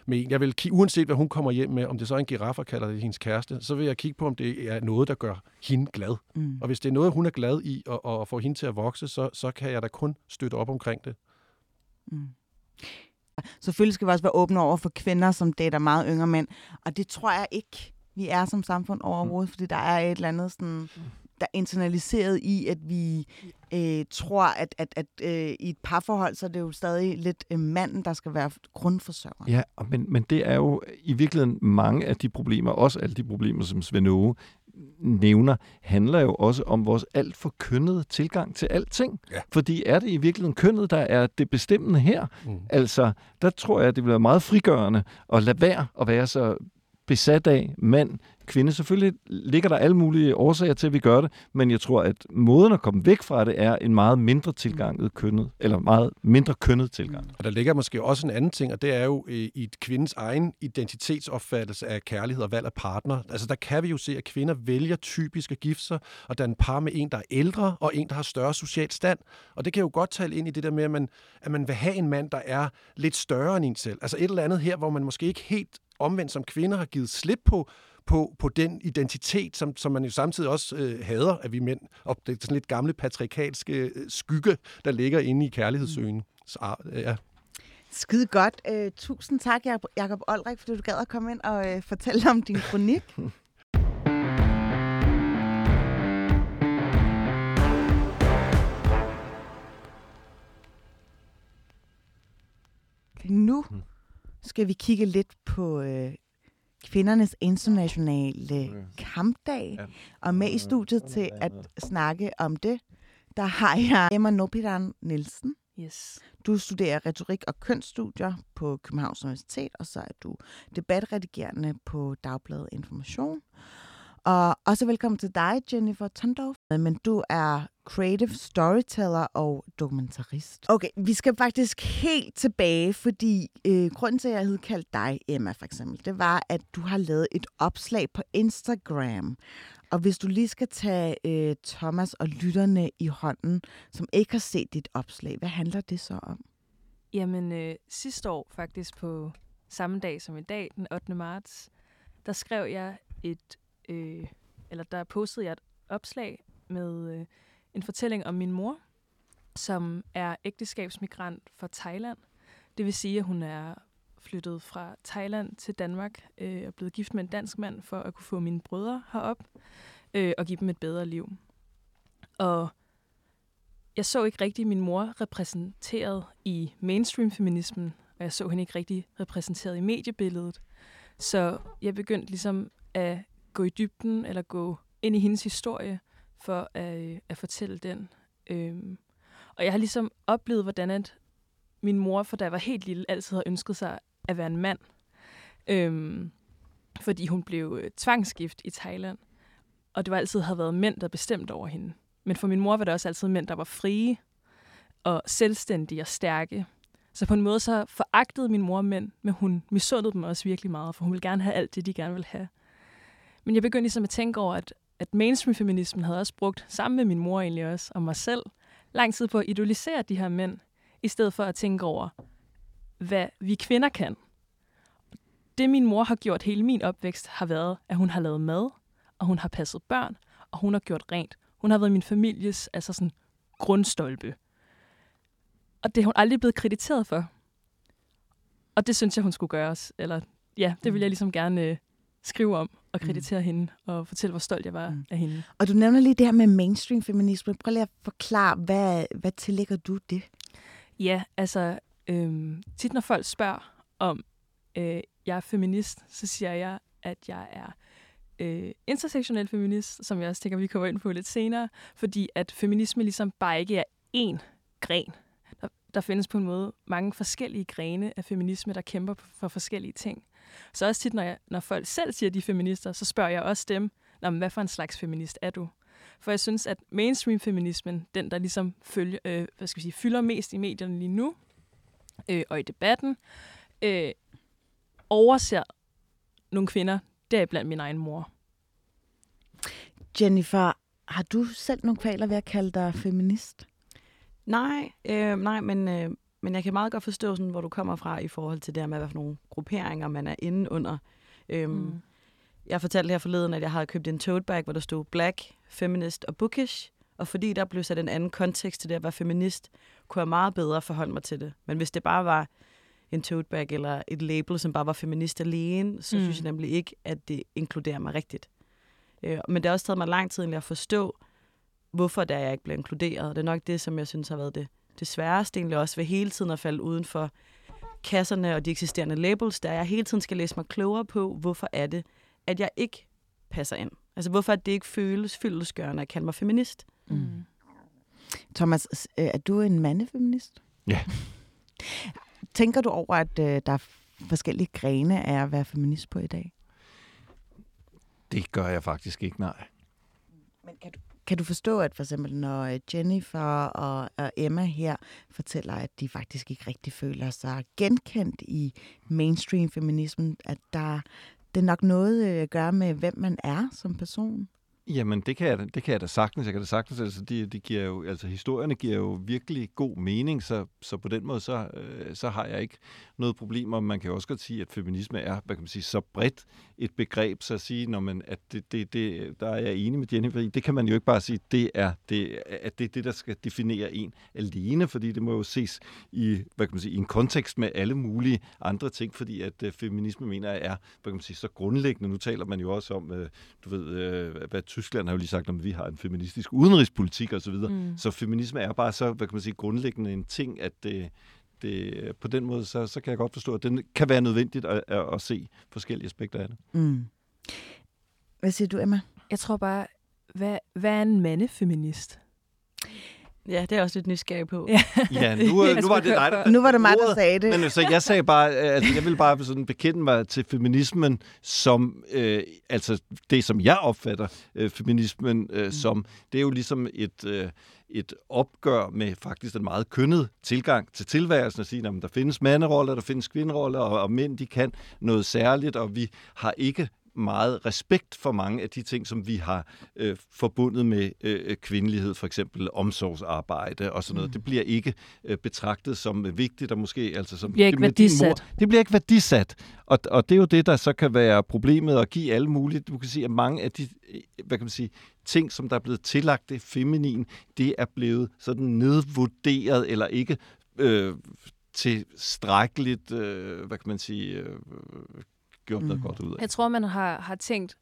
med en. Jeg vil kigge, uanset hvad hun kommer hjem med, om det så er en giraffe og kalder det hendes kæreste, så vil jeg kigge på, om det er noget, der gør hende glad. Mm. Og hvis det er noget, hun er glad i, og, og får hende til at vokse, så, så kan jeg da kun støtte op omkring det. Mm. Selvfølgelig skal vi også være åbne over for kvinder, som dater meget yngre mænd. Og det tror jeg ikke, vi er som samfund overhovedet, fordi der er et eller andet sådan, der er internaliseret i, at vi øh, tror, at, at, at øh, i et parforhold, så er det jo stadig lidt øh, manden, der skal være grundforsørger. Ja, men, men det er jo i virkeligheden mange af de problemer, også alle de problemer, som Svend Åge nævner, handler jo også om vores alt for kønnede tilgang til alting. Ja. Fordi er det i virkeligheden kønnet, der er det bestemmende her? Mm. Altså, der tror jeg, det vil være meget frigørende at lade være at være så besat af mand, kvinde. Selvfølgelig ligger der alle mulige årsager til, at vi gør det, men jeg tror, at måden at komme væk fra det er en meget mindre tilganget kønnet, eller meget mindre kønnet tilgang. Og der ligger måske også en anden ting, og det er jo øh, i et kvindens egen identitetsopfattelse af kærlighed og valg af partner. Altså der kan vi jo se, at kvinder vælger typisk at gifte sig, og der er en par med en, der er ældre, og en, der har større social stand. Og det kan jo godt tale ind i det der med, at man, at man vil have en mand, der er lidt større end en selv. Altså et eller andet her, hvor man måske ikke helt omvendt som kvinder har givet slip på, på, på den identitet, som, som man jo samtidig også øh, hader, at vi mænd, og det er sådan lidt gamle patriarkalske øh, skygge, der ligger inde i kærlighedsøen. Så, ah, ja. Skide godt. Øh, tusind tak, Jak- Jakob Olrik, fordi du gad at komme ind og øh, fortælle om din kronik. Nu skal vi kigge lidt på øh, kvindernes internationale kampdag. Ja. Og med i studiet til at snakke om det, der har jeg Emma Nopidan Nielsen. Yes. Du studerer retorik og kønsstudier på Københavns Universitet, og så er du debatredigerende på Dagbladet Information. Og også velkommen til dig, Jennifer Tondorf. Men du er creative storyteller og dokumentarist. Okay, vi skal faktisk helt tilbage, fordi øh, grunden til, at jeg havde kaldt dig, Emma, for eksempel, det var, at du har lavet et opslag på Instagram. Og hvis du lige skal tage øh, Thomas og lytterne i hånden, som ikke har set dit opslag, hvad handler det så om? Jamen, øh, sidste år faktisk på samme dag som i dag, den 8. marts, der skrev jeg et, øh, eller der postede jeg et opslag med øh, en fortælling om min mor, som er ægteskabsmigrant fra Thailand. Det vil sige, at hun er flyttet fra Thailand til Danmark øh, og blevet gift med en dansk mand for at kunne få mine brødre herop øh, og give dem et bedre liv. Og jeg så ikke rigtig min mor repræsenteret i mainstream-feminismen, og jeg så hende ikke rigtig repræsenteret i mediebilledet. Så jeg begyndte ligesom at gå i dybden, eller gå ind i hendes historie, for at, øh, at fortælle den. Øhm, og jeg har ligesom oplevet, hvordan at min mor, for da jeg var helt lille, altid har ønsket sig at være en mand. Øhm, fordi hun blev øh, tvangsgift i Thailand. Og det var altid havde været mænd, der bestemte over hende. Men for min mor var det også altid mænd, der var frie og selvstændige og stærke. Så på en måde så foragtede min mor mænd, men hun misundede dem også virkelig meget, for hun ville gerne have alt det, de gerne ville have. Men jeg begyndte ligesom at tænke over, at, at mainstream-feminismen havde også brugt, sammen med min mor egentlig også, og mig selv, lang tid på at idolisere de her mænd, i stedet for at tænke over, hvad vi kvinder kan. Det min mor har gjort hele min opvækst, har været, at hun har lavet mad, og hun har passet børn, og hun har gjort rent. Hun har været min families altså sådan, grundstolpe. Og det er hun aldrig blevet krediteret for. Og det synes jeg, hun skulle gøre os. Eller ja, det vil jeg ligesom gerne øh, skrive om og kreditere mm. hende og fortælle, hvor stolt jeg var mm. af hende. Og du nævner lige det her med mainstream feminisme. Prøv lige at forklare, hvad, hvad tillægger du det? Ja, altså øhm, tit når folk spørger om øh, jeg er feminist, så siger jeg, at jeg er øh, intersektionel feminist, som jeg også tænker, vi kommer ind på lidt senere, fordi at feminisme ligesom bare ikke er én gren. Der, der findes på en måde mange forskellige grene af feminisme, der kæmper for forskellige ting. Så også tit, når, jeg, når folk selv siger, at de er feminister, så spørger jeg også dem, men hvad for en slags feminist er du? For jeg synes, at mainstream-feminismen, den der ligesom følger, øh, hvad skal vi sige, fylder mest i medierne lige nu, øh, og i debatten, øh, overser nogle kvinder, deriblandt min egen mor. Jennifer, har du selv nogle kvaler ved at kalde dig feminist? Nej, øh, nej, men, øh, men jeg kan meget godt forstå, sådan, hvor du kommer fra i forhold til det med, hvad for nogle grupperinger man er inde under. Øhm, mm. Jeg fortalte her forleden, at jeg havde købt en tote bag, hvor der stod black, feminist og bookish. Og fordi der blev sat en anden kontekst til det at være feminist, kunne jeg meget bedre forholde mig til det. Men hvis det bare var en tote bag eller et label, som bare var feminist alene, så mm. synes jeg nemlig ikke, at det inkluderer mig rigtigt. Øh, men det har også taget mig lang tid at forstå, hvorfor der jeg ikke bliver inkluderet. Det er nok det, som jeg synes har været det, det sværeste egentlig også ved hele tiden at falde uden for kasserne og de eksisterende labels, der jeg hele tiden skal læse mig klogere på, hvorfor er det, at jeg ikke passer ind. Altså hvorfor det ikke føles fyldesgørende at kalde mig feminist. Mm. Thomas, er du en mandefeminist? Ja. Tænker du over, at øh, der er forskellige grene af at være feminist på i dag? Det gør jeg faktisk ikke, nej. Men kan du, kan du forstå, at for eksempel når øh, Jennifer og, og Emma her fortæller, at de faktisk ikke rigtig føler sig genkendt i mainstream-feminismen, at der, det er nok noget øh, at gøre med, hvem man er som person? Jamen, det kan, jeg, det kan jeg da sagtens. Jeg kan da sagtens. Altså, de, de giver jo, altså, historierne giver jo virkelig god mening, så, så på den måde, så, øh, så har jeg ikke noget problem. Og man kan også godt sige, at feminisme er, hvad kan man sige, så bredt et begreb, så at sige, når man, at det, det, det, der er jeg enig med Jennifer i, det kan man jo ikke bare sige, det er det, at det er det, der skal definere en alene, fordi det må jo ses i, hvad kan man sige, i en kontekst med alle mulige andre ting, fordi at uh, feminisme, mener jeg, er, hvad kan man sige, så grundlæggende. Nu taler man jo også om, uh, du ved, uh, hvad Tyskland har jo lige sagt, om vi har en feministisk udenrigspolitik osv., så, videre. mm. så feminisme er bare så, hvad kan man sige, grundlæggende en ting, at det, det, på den måde, så, så kan jeg godt forstå, at det kan være nødvendigt at, at, at se forskellige aspekter af det. Mm. Hvad siger du, Emma? Jeg tror bare, hvad, hvad er en mandefeminist? Ja, det er også lidt nysgerrig på. Ja, ja nu, øh, nu var det dig, der, Nu var det mig, der sagde det. Men så jeg sagde bare, altså jeg vil bare sådan bekende mig til feminismen som, øh, altså det som jeg opfatter øh, feminismen øh, mm. som, det er jo ligesom et, øh, et opgør med faktisk en meget kønnet tilgang til tilværelsen, at sige, at der findes manderoller, der findes kvinderoller, og, og mænd de kan noget særligt, og vi har ikke meget respekt for mange af de ting, som vi har øh, forbundet med øh, kvindelighed, for eksempel omsorgsarbejde og sådan noget. Mm. Det bliver ikke øh, betragtet som vigtigt, og måske altså som... Det bliver ikke værdisat. Mor, det bliver ikke værdisat. Og, og det er jo det, der så kan være problemet at give alle mulige... Du kan sige, at mange af de, hvad kan man sige, ting, som der er blevet tillagt det feminin, det er blevet sådan nedvurderet, eller ikke øh, tilstrækkeligt, øh, hvad kan man sige, øh, gjort mm. noget godt ud af. Jeg tror, man har, har tænkt,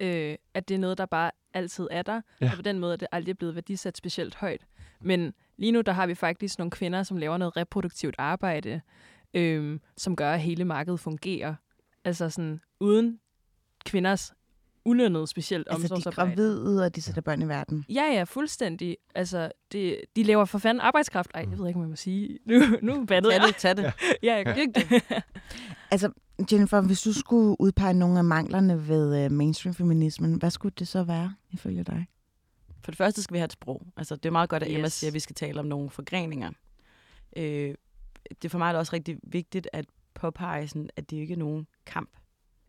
øh, at det er noget, der bare altid er der, ja. og på den måde er det aldrig blevet værdisat specielt højt. Men lige nu, der har vi faktisk nogle kvinder, som laver noget reproduktivt arbejde, øh, som gør, at hele markedet fungerer. Altså sådan, uden kvinders ulønnet specielt altså, omsorgsarbejde. Altså de er gravide, og de sætter børn i verden. Ja, ja, fuldstændig. Altså, det, de laver for fanden arbejdskraft. Ej, jeg ved ikke, hvad man må sige. Nu, nu bandede jeg. Tag det, tag det. ja, jeg kan det. altså, Jennifer, hvis du skulle udpege nogle af manglerne ved uh, mainstream-feminismen, hvad skulle det så være, ifølge dig? For det første skal vi have et sprog. Altså, det er meget godt, at Emma yes. siger, at vi skal tale om nogle forgreninger. Øh, det er for mig er det også rigtig vigtigt at påpege, sådan, at det ikke er nogen kamp.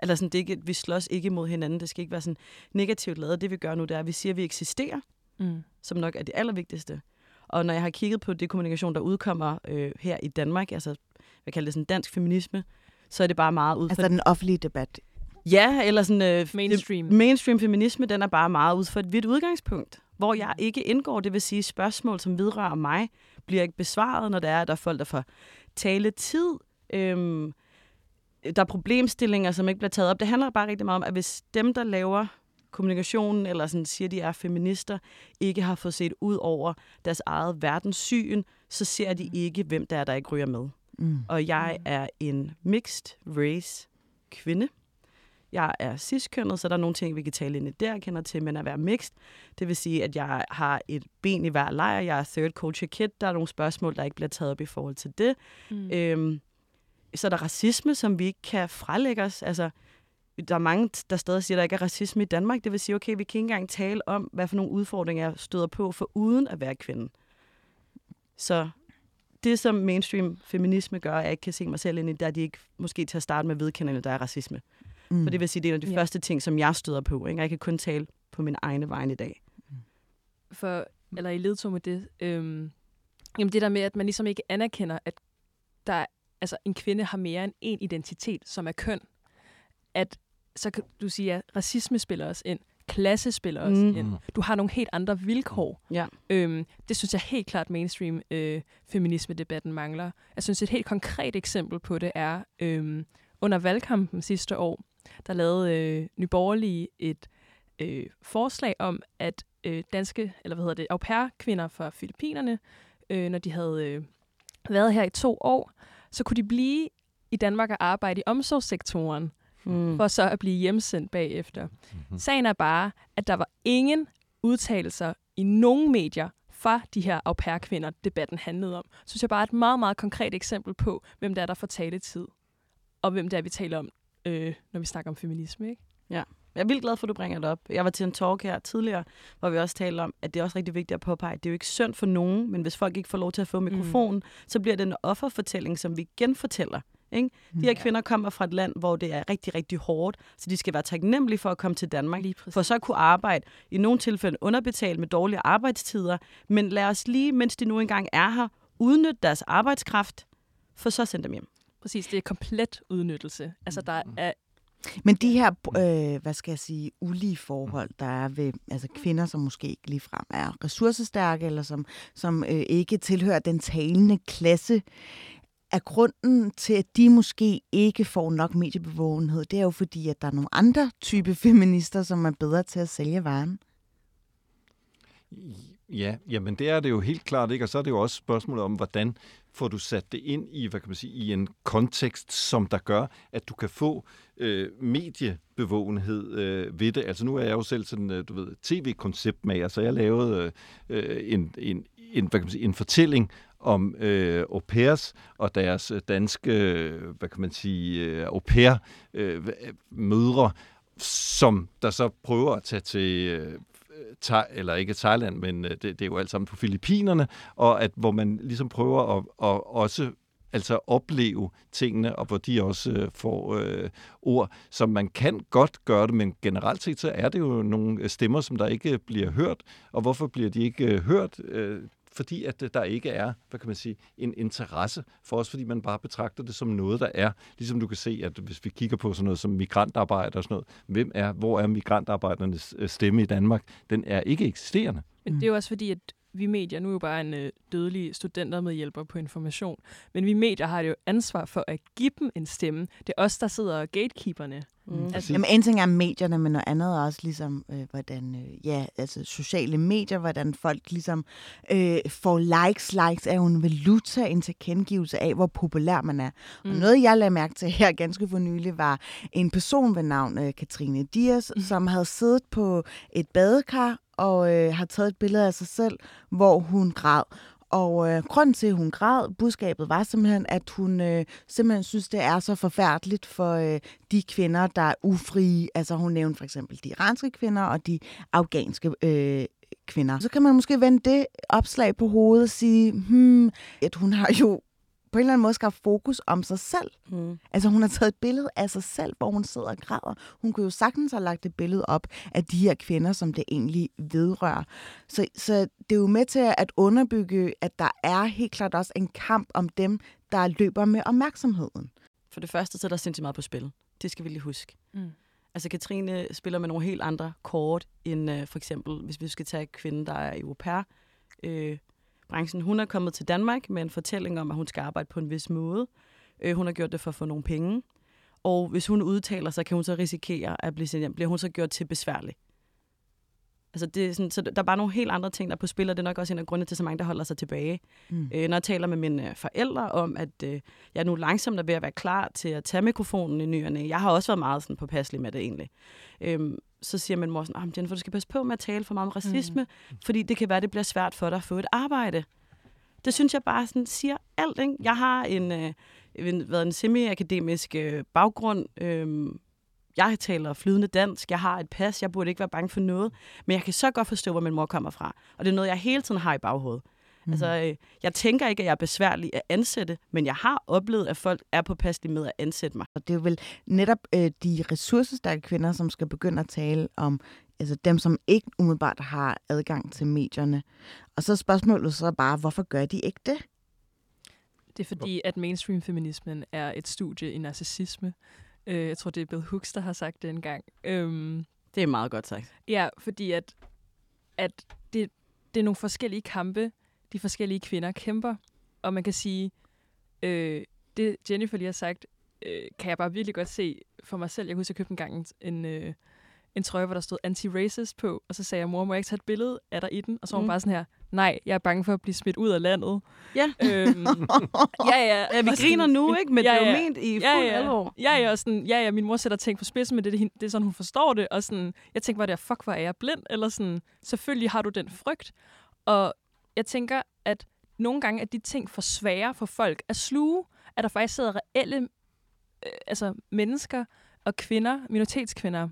Eller sådan, det ikke, vi slås ikke mod hinanden. Det skal ikke være sådan negativt lavet. Det vi gør nu, det er, at vi siger, at vi eksisterer, mm. som nok er det allervigtigste. Og når jeg har kigget på det kommunikation, der udkommer øh, her i Danmark, altså hvad kalder det sådan dansk feminisme, så er det bare meget ud fra... Altså den offentlige debat? Ja, eller sådan... Øh, mainstream. Det, mainstream feminisme, den er bare meget ud fra et vidt udgangspunkt, hvor jeg ikke indgår, det vil sige spørgsmål, som vidrører mig, bliver ikke besvaret, når der er, at der er folk, der får tale tid. Øhm, der er problemstillinger, som ikke bliver taget op. Det handler bare rigtig meget om, at hvis dem, der laver kommunikationen, eller sådan siger, de er feminister, ikke har fået set ud over deres eget verdenssyn, så ser de ikke, hvem der er, der ikke ryger med. Mm. Og jeg er en mixed race kvinde. Jeg er ciskønnet, så der er nogle ting, vi kan tale ind i der, jeg kender til, men at være mixed, det vil sige, at jeg har et ben i hver lejr. Jeg er third culture kid. Der er nogle spørgsmål, der ikke bliver taget op i forhold til det. Mm. Øhm, så er der racisme, som vi ikke kan frelægge os. Altså, der er mange, der stadig siger, at der ikke er racisme i Danmark. Det vil sige, okay, vi kan ikke engang tale om, hvad for nogle udfordringer jeg støder på, for uden at være kvinde. Så det, som mainstream feminisme gør, at jeg ikke kan se mig selv ind i, er, at de ikke måske til at starte med vedkender, at der er racisme. Mm. For det vil sige, det er en af de Ja. første ting, som jeg støder på. Ikke? Og Jeg kan kun tale på min egne vegne i dag. for, eller i ledtog med det, øhm, jamen det der med, at man ligesom ikke anerkender, at der, er- altså en kvinde har mere end en identitet, som er køn. At så kan du sige, at racisme spiller os ind, klasse spiller os Mm. ind. Du har nogle helt andre vilkår. Ja. Øhm, det synes jeg helt klart, mainstream øh, feminisme-debatten mangler. Jeg synes, et helt konkret eksempel på det er, øhm, under valgkampen sidste år, der lavede øh, Nyborgerlige et øh, forslag om, at øh, danske, eller hvad hedder det, au pair-kvinder fra Filippinerne, øh, når de havde øh, været her i to år, så kunne de blive i Danmark og arbejde i omsorgssektoren, Mm. for så at blive hjemsendt bagefter. Mm-hmm. Sagen er bare, at der var ingen udtalelser i nogen medier fra de her au pair-kvinder, debatten handlede om. Så synes jeg bare er et meget, meget konkret eksempel på, hvem det er, der får taletid, og hvem det er, vi taler om, øh, når vi snakker om feminisme. Ikke? Jeg er vildt glad for, at du bringer det op. Jeg var til en talk her tidligere, hvor vi også talte om, at det er også rigtig vigtigt at påpege, at det er jo ikke synd for nogen, men hvis folk ikke får lov til at få mikrofonen, mm. så bliver det en offerfortælling, som vi genfortæller. Ikke? De her kvinder kommer fra et land, hvor det er rigtig, rigtig hårdt, så de skal være taknemmelige for at komme til Danmark, for så at kunne arbejde i nogle tilfælde underbetalt med dårlige arbejdstider. Men lad os lige, mens de nu engang er her, udnytte deres arbejdskraft, for så at sende dem hjem. Præcis, det er komplet udnyttelse. Altså, der er Men de her, øh, hvad skal jeg sige, ulige forhold, der er ved altså kvinder, som måske ikke ligefrem er ressourcestærke, eller som, som øh, ikke tilhører den talende klasse, er grunden til, at de måske ikke får nok mediebevågenhed, det er jo fordi, at der er nogle andre type feminister, som er bedre til at sælge varen. Ja, jamen det er det jo helt klart, ikke? Og så er det jo også spørgsmålet om, hvordan får du sat det ind i, hvad kan man sige, i en kontekst, som der gør, at du kan få øh, mediebevågenhed øh, ved det. Altså nu er jeg jo selv sådan, øh, du ved, tv-konceptmager, så jeg lavede øh, en, en, en, hvad kan man sige, en fortælling om øh, au pairs og deres øh, danske, øh, hvad kan man sige, øh, au pair øh, mødre, som der så prøver at tage til øh, øh, eller ikke Thailand, men øh, det, det er jo alt sammen på Filippinerne, og at hvor man ligesom prøver at, at også altså opleve tingene, og hvor de også øh, får øh, ord, som man kan godt gøre det, men generelt set så er det jo nogle stemmer, som der ikke bliver hørt, og hvorfor bliver de ikke øh, hørt? Øh, fordi at øh, der ikke er, hvad kan man sige, en interesse for os, fordi man bare betragter det som noget, der er. Ligesom du kan se, at hvis vi kigger på sådan noget som migrantarbejde og sådan noget, hvem er, hvor er migrantarbejdernes øh, stemme i Danmark? Den er ikke eksisterende. Men det er jo også fordi, at vi medier, nu er jo bare en øh, dødelig studenter med hjælper på information, men vi medier har jo ansvar for at give dem en stemme. Det er os, der sidder og gatekeeperne. Mm. Altså, Jamen, en ting er medierne, men noget andet er også ligesom, øh, hvordan, øh, ja, altså sociale medier, hvordan folk ligesom øh, får likes. Likes er jo en valuta, en tilkendegivelse af, hvor populær man er. Mm. Og noget, jeg lagde mærke til her ganske for nylig, var en person ved navn øh, Katrine Dias, mm. som havde siddet på et badekar og øh, har taget et billede af sig selv, hvor hun græd. Og øh, grunden til, at hun græd, budskabet var simpelthen, at hun øh, simpelthen synes, det er så forfærdeligt for øh, de kvinder, der er ufrie. Altså hun nævnte for eksempel de iranske kvinder og de afghanske øh, kvinder. Så kan man måske vende det opslag på hovedet og sige, hmm, at hun har jo på en eller anden måde skabt fokus om sig selv. Mm. Altså hun har taget et billede af sig selv, hvor hun sidder og græder. Hun kunne jo sagtens have lagt et billede op af de her kvinder, som det egentlig vedrører. Så, så det er jo med til at underbygge, at der er helt klart også en kamp om dem, der løber med opmærksomheden. For det første, så er der sindssygt meget på spil. Det skal vi lige huske. Mm. Altså Katrine spiller med nogle helt andre kort, end øh, for eksempel, hvis vi skal tage kvinden, der er i au pair, øh, branchen. Hun er kommet til Danmark med en fortælling om, at hun skal arbejde på en vis måde. Øh, hun har gjort det for at få nogle penge. Og hvis hun udtaler sig, kan hun så risikere at blive sendt hjem. Bliver hun så gjort til besværlig? Altså det er sådan, så der er bare nogle helt andre ting, der er på spil, og det er nok også en af grundene til, så mange, der holder sig tilbage. Mm. Øh, når jeg taler med mine forældre om, at øh, jeg nu langsomt er ved at være klar til at tage mikrofonen i nyerne. Jeg har også været meget sådan påpasselig med det egentlig. Øhm, så siger min mor sådan, Jennifer, du skal passe på med at tale for meget om racisme, mm. fordi det kan være, det bliver svært for dig at få et arbejde. Det synes jeg bare sådan siger alt. Ikke? Jeg har en, øh, en, været en semi-akademisk øh, baggrund, øh, jeg taler flydende dansk, jeg har et pas, jeg burde ikke være bange for noget, men jeg kan så godt forstå, hvor min mor kommer fra. Og det er noget, jeg hele tiden har i baghovedet. Mm. Altså, øh, jeg tænker ikke, at jeg er besværlig at ansætte, men jeg har oplevet, at folk er på pas med at ansætte mig. Og det er jo vel netop øh, de ressourcestærke kvinder, som skal begynde at tale om altså dem, som ikke umiddelbart har adgang til medierne. Og så er spørgsmålet så bare, hvorfor gør de ikke det? Det er fordi, at mainstream-feminismen er et studie i narcissisme. Øh, jeg tror, det er Bill Hooks, der har sagt det engang. Øhm, det er meget godt sagt. Ja, fordi at, at det, det er nogle forskellige kampe, de forskellige kvinder kæmper. Og man kan sige, øh, det Jennifer lige har sagt, øh, kan jeg bare virkelig godt se for mig selv. Jeg kunne huske, at jeg købte en gang en, øh, en trøje, hvor der stod anti-racist på, og så sagde jeg, mor, må jeg ikke tage et billede af dig i den? Og så var hun mm. bare sådan her, nej, jeg er bange for at blive smidt ud af landet. Ja. Øhm, ja, ja. ja, vi og griner sådan, nu, ikke? Men ja, ja. det er jo ment i fuld ja, ja. alvor. Ja, ja, og sådan, ja, ja, min mor sætter ting på spidsen, men det, det, det er sådan, hun forstår det. Og sådan, jeg tænker bare, der, fuck, hvor er jeg blind? Eller sådan, selvfølgelig har du den frygt. Og jeg tænker, at nogle gange er de ting for svære for folk at sluge, at der faktisk sidder reelle øh, altså mennesker og kvinder, minoritetskvinder,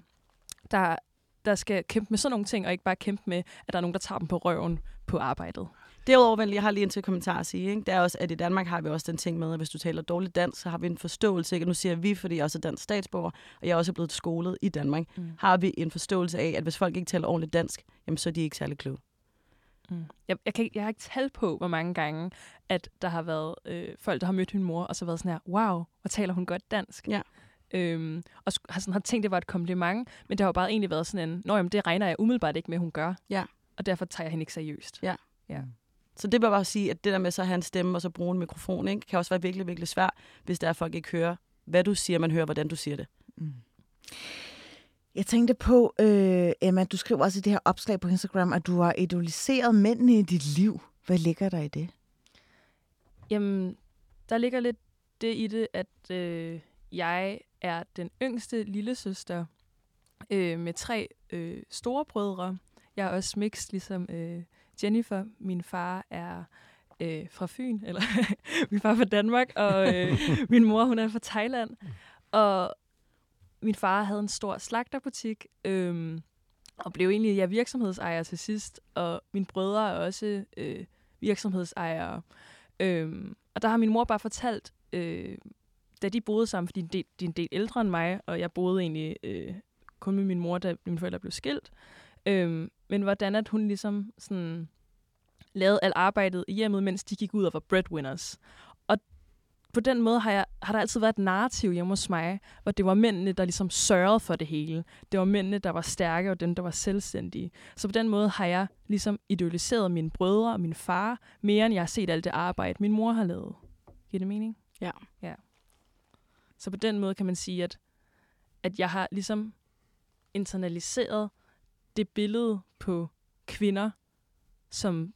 der, der skal kæmpe med sådan nogle ting, og ikke bare kæmpe med, at der er nogen, der tager dem på røven på arbejdet. Derudover vil jeg har lige en til kommentar at sige, ikke? det er også, at i Danmark har vi også den ting med, at hvis du taler dårligt dansk, så har vi en forståelse, ikke? og nu siger vi, fordi jeg også er dansk statsborger, og jeg er også blevet skolet i Danmark, mm. har vi en forståelse af, at hvis folk ikke taler ordentligt dansk, jamen så er de ikke særlig kloge. Mm. Jeg, jeg, kan, jeg har ikke talt på, hvor mange gange, at der har været øh, folk, der har mødt min mor, og så været sådan her, wow, hvor taler hun godt dansk. Ja. Øhm, og har, sådan, har tænkt, det var et kompliment, men det har jo bare egentlig været sådan en, nå jamen, det regner jeg umiddelbart ikke med, hun gør. Ja. Og derfor tager jeg hende ikke seriøst. Ja. ja. Så det vil bare sige, at det der med så at have en stemme og så bruge en mikrofon, ikke, kan også være virkelig, virkelig svært, hvis der er folk ikke hører, hvad du siger, man hører, hvordan du siger det. Mm. Jeg tænkte på, øh, Emma, du skriver også i det her opslag på Instagram, at du har idoliseret mændene i dit liv. Hvad ligger der i det? Jamen, der ligger lidt det i det, at øh, jeg er den yngste lille søster øh, med tre øh, store brødre. Jeg er også mixed, ligesom øh, Jennifer. Min far er øh, fra Fyn, eller min far er fra Danmark, og øh, min mor hun er fra Thailand. Og min far havde en stor slagterbutik, øhm, og blev egentlig ja, virksomhedsejer til sidst. Og mine brødre er også øh, virksomhedsejere. Øhm, og der har min mor bare fortalt øh, da de boede sammen, fordi de, de er en del ældre end mig, og jeg boede egentlig øh, kun med min mor, da mine forældre blev skilt. Øhm, men hvordan at hun ligesom sådan lavede alt arbejdet i hjemmet, mens de gik ud og var breadwinners. På den måde har, jeg, har der altid været et narrativ hjemme hos mig, hvor det var mændene, der ligesom sørgede for det hele. Det var mændene, der var stærke, og dem, der var selvstændige. Så på den måde har jeg ligesom idealiseret mine brødre og min far, mere end jeg har set alt det arbejde, min mor har lavet. Giver det mening? Ja. Ja. Så på den måde kan man sige, at, at jeg har ligesom internaliseret det billede på kvinder, som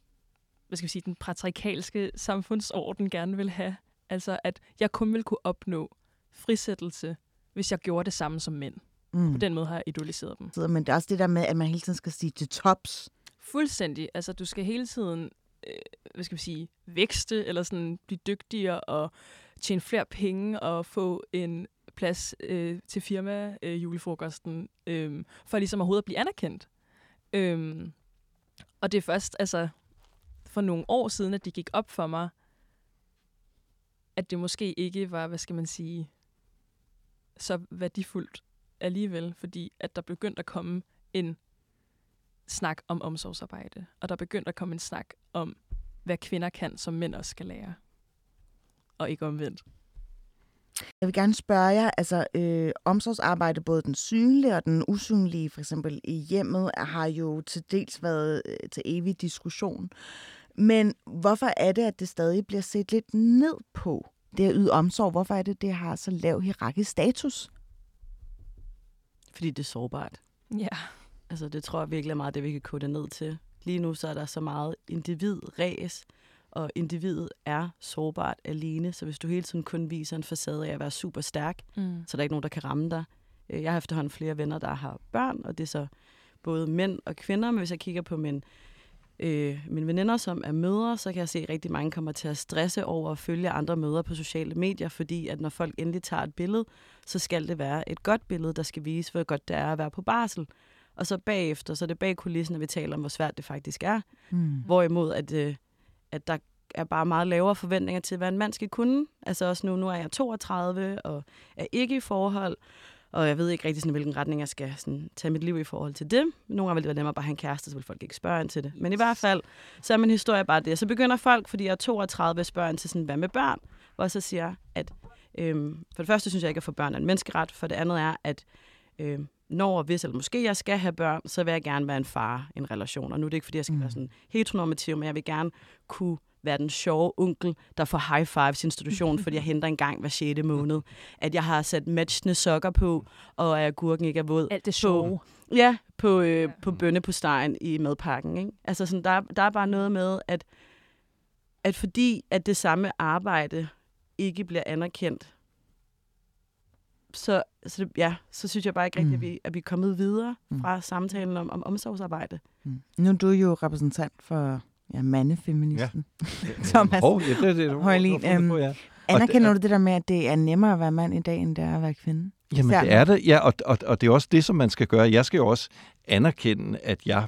hvad skal vi sige, den patriarkalske samfundsorden gerne vil have. Altså, at jeg kun vil kunne opnå frisættelse, hvis jeg gjorde det samme som mænd. Mm. På den måde har jeg idoliseret dem. Men det er også det der med, at man hele tiden skal sige til tops. Fuldstændig. Altså, du skal hele tiden, øh, hvad skal vi sige, vækste, eller sådan blive dygtigere og tjene flere penge og få en plads øh, til firma øh, julefrokosten, øh, for ligesom overhovedet at blive anerkendt. Øh, og det er først altså for nogle år siden, at det gik op for mig, at det måske ikke var, hvad skal man sige, så værdifuldt alligevel, fordi at der begyndte at komme en snak om omsorgsarbejde, og der begyndte at komme en snak om, hvad kvinder kan, som mænd også skal lære og ikke omvendt. Jeg vil gerne spørge jer, altså øh, omsorgsarbejde, både den synlige og den usynlige, for eksempel i hjemmet, har jo til dels været øh, til evig diskussion. Men hvorfor er det, at det stadig bliver set lidt ned på det at yde omsorg, hvorfor er det, det har så lav hierarkisk status? Fordi det er sårbart. Ja. Altså, det tror jeg virkelig er meget det, vi kan kode ned til. Lige nu så er der så meget individræs, og individet er sårbart alene, så hvis du hele tiden kun viser en facade af at være super stærk, Mm. så er der ikke nogen, der kan ramme dig. Øh, Jeg har efterhånden flere venner, der har børn, og det er så både mænd og kvinder, men hvis jeg kigger på min, øh, mine veninder, som er mødre, så kan jeg se, at rigtig mange kommer til at stresse over at følge andre mødre på sociale medier, fordi at når folk endelig tager et billede, så skal det være et godt billede, der skal vise, hvor godt det er at være på barsel. Og så bagefter, så er det bag kulissen, at vi taler om, hvor svært det faktisk er. Mm. Hvorimod, at, øh, at der er bare meget lavere forventninger til, hvad en mand skal kunne. Altså også nu, nu er jeg 32 og er ikke i forhold, og jeg ved ikke rigtig, sådan, hvilken retning jeg skal sådan, tage mit liv i forhold til det. Nogle gange vil det være nemmere bare at have en kæreste, så vil folk ikke spørge ind til det. Men i hvert fald, så er min historie bare det. Så begynder folk, fordi jeg er 32, at spørge ind til sådan, hvad med børn? Hvor så siger, at øhm, for det første synes jeg ikke, at få børn er en menneskeret. For det andet er, at øhm, når, hvis eller måske jeg skal have børn, så vil jeg gerne være en far i en relation. Og nu er det ikke, fordi jeg skal mm. være sådan heteronormativ, men jeg vil gerne kunne være den sjove onkel, der får high fives i institutionen, fordi jeg henter en gang hver 6. måned. At jeg har sat matchende sokker på, og at agurken ikke er våd. Alt det på- sjove. Ja, på, øh, på bønne på stegen i madpakken. Ikke? Altså sådan, der, der er bare noget med, at, at fordi at det samme arbejde ikke bliver anerkendt, så, så, det- ja, så synes jeg bare ikke rigtigt, Mm. at, vi, at vi er kommet videre Mm. fra samtalen om, om omsorgsarbejde. Mm. Nu er du jo repræsentant for ja, mandefeministen. Thomas, Hov, ja, det, det, det, Højlin, øhm, på, ja. anerkender du det der med, at det er nemmere at være mand i dag, end det er at være kvinde? Jamen, Især det er det, ja, og, og, og det er også det, som man skal gøre. Jeg skal jo også anerkende, at jeg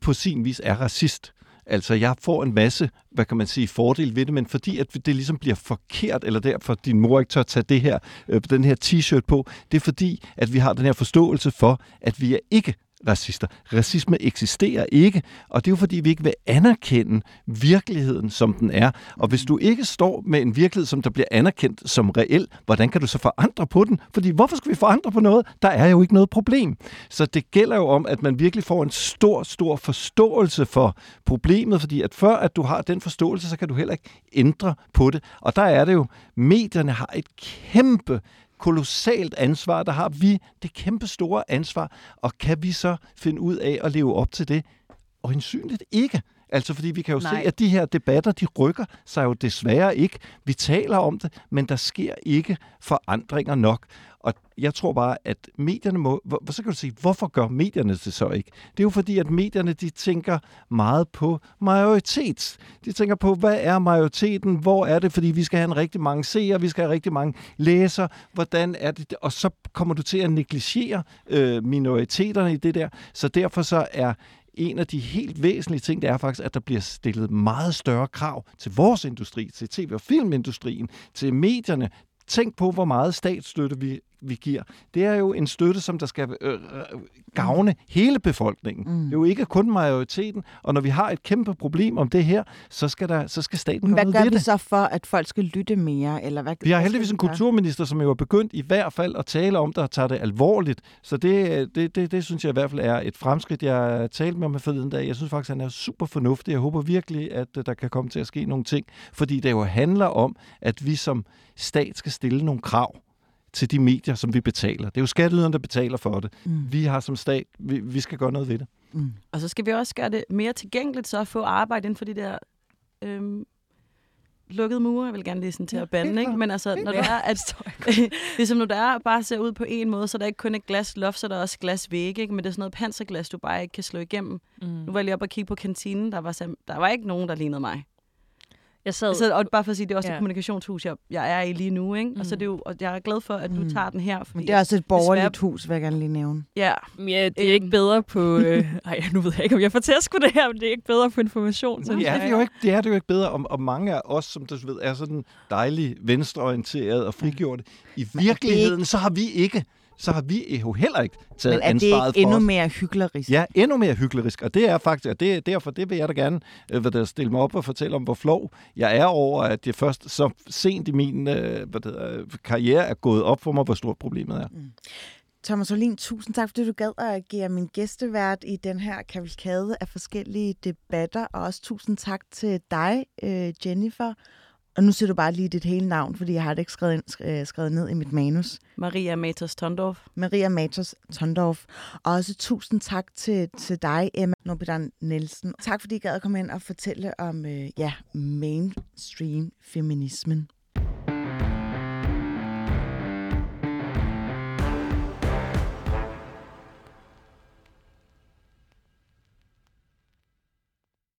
på sin vis er racist. Altså, jeg får en masse, hvad kan man sige, fordel ved det, men fordi at det ligesom bliver forkert, eller derfor din mor ikke tør tage det her, øh, den her t-shirt på, det er fordi, at vi har den her forståelse for, at vi er ikke racister. Racisme eksisterer ikke, og det er jo fordi, vi ikke vil anerkende virkeligheden, som den er. Og hvis du ikke står med en virkelighed, som der bliver anerkendt som reel, hvordan kan du så forandre på den? Fordi hvorfor skal vi forandre på noget? Der er jo ikke noget problem. Så det gælder jo om, at man virkelig får en stor, stor forståelse for problemet, fordi at før at du har den forståelse, så kan du heller ikke ændre på det. Og der er det jo, medierne har et kæmpe kolossalt ansvar. Der har vi det kæmpe store ansvar, og kan vi så finde ud af at leve op til det? Og hensynligt ikke. Altså, fordi vi kan jo Nej. Se, at de her debatter, de rykker sig jo desværre ikke. Vi taler om det, men der sker ikke forandringer nok. Og jeg tror bare, at medierne må... Hvor, så kan du sige, hvorfor gør medierne det så ikke? Det er jo fordi, at medierne, de tænker meget på majoritet. De tænker på, hvad er majoriteten? Hvor er det? Fordi vi skal have en rigtig mange seere, vi skal have rigtig mange læsere. Hvordan er det? Og så kommer du til at negligere øh, minoriteterne i det der. Så derfor så er en af de helt væsentlige ting, det er faktisk, at der bliver stillet meget større krav til vores industri, til tv- og filmindustrien, til medierne. Tænk på, hvor meget statsstøtte vi, vi giver. Det er jo en støtte, som der skal øh, gavne hele befolkningen. Mm. Det er jo ikke kun majoriteten. Og når vi har et kæmpe problem om det her, så skal, der, så skal staten gøre hvad noget gør ved vi det. så for, at folk skal lytte mere? Eller hvad, Vi har hvad heldigvis en kulturminister, som jo er begyndt i hvert fald at tale om det og tager det alvorligt. Så det, det, det, det synes jeg i hvert fald er et fremskridt. Jeg talte med ham forleden dag. Jeg synes faktisk, han er super fornuftig. Jeg håber virkelig, at øh, der kan komme til at ske nogle ting. Fordi det jo handler om, at vi som stat skal stille nogle krav til de medier, som vi betaler. Det er jo skatteyderne, der betaler for det. Mm. Vi har som stat, vi, vi skal gøre noget ved det. Mm. Og så skal vi også gøre det mere tilgængeligt, så at få arbejde inden for de der øhm, lukkede mure. Jeg vil gerne lige sådan til at bande, ikke? Men altså, når det er, at ligesom når der er bare ser ud på en måde, så er der ikke kun et glas loft, så er der også glas væg, ikke? Men det er sådan noget panserglas, du bare ikke kan slå igennem. Mm. Nu var jeg lige oppe og kigge på kantinen, der var, der var ikke nogen, der lignede mig. Jeg sad... Så, og bare for at sige, det er også ja. Ja. det kommunikationshus, jeg, jeg er i lige nu, ikke? Mm. Og, så er Mm. det jo, og jeg er glad for, at du Mm. tager den her. Fordi, Men det er også et borgerligt desværre- hus, vil jeg gerne lige nævne. Ja, Ja, det er ikke Øhm. bedre på... Øh, ej, nu ved jeg ikke, om jeg får tæsk det her, men det er ikke bedre på information. Så Det er det jo ikke, det er det jo ikke bedre, om, om mange af os, som du ved, er sådan dejligt venstreorienteret og frigjorte. I virkeligheden, så har vi ikke, så har vi jo heller ikke taget Men er det ansvaret ikke for endnu os. mere hyklerisk? Ja, endnu mere hyklerisk, og det er faktisk, og det, derfor det vil jeg da gerne øh, hvad der, stille mig op og fortælle om, hvor flov jeg er over, at det først så sent i min øh, hvad det hedder, karriere er gået op for mig, hvor stort problemet er. Thomas Olin, tusind tak, fordi du gad at agere min gæstevært i den her kavalkade af forskellige debatter, og også tusind tak til dig, øh, Jennifer, Og nu ser du bare lige dit hele navn, fordi jeg har det ikke skrevet, ind, øh, skrevet ned i mit manus. Maria Matos Tondorf. Maria Matos Tondorf. Og også tusind tak til, til dig, Emma Norbidan Nielsen. Tak fordi I gad at komme ind og fortælle om øh, ja, mainstream feminismen.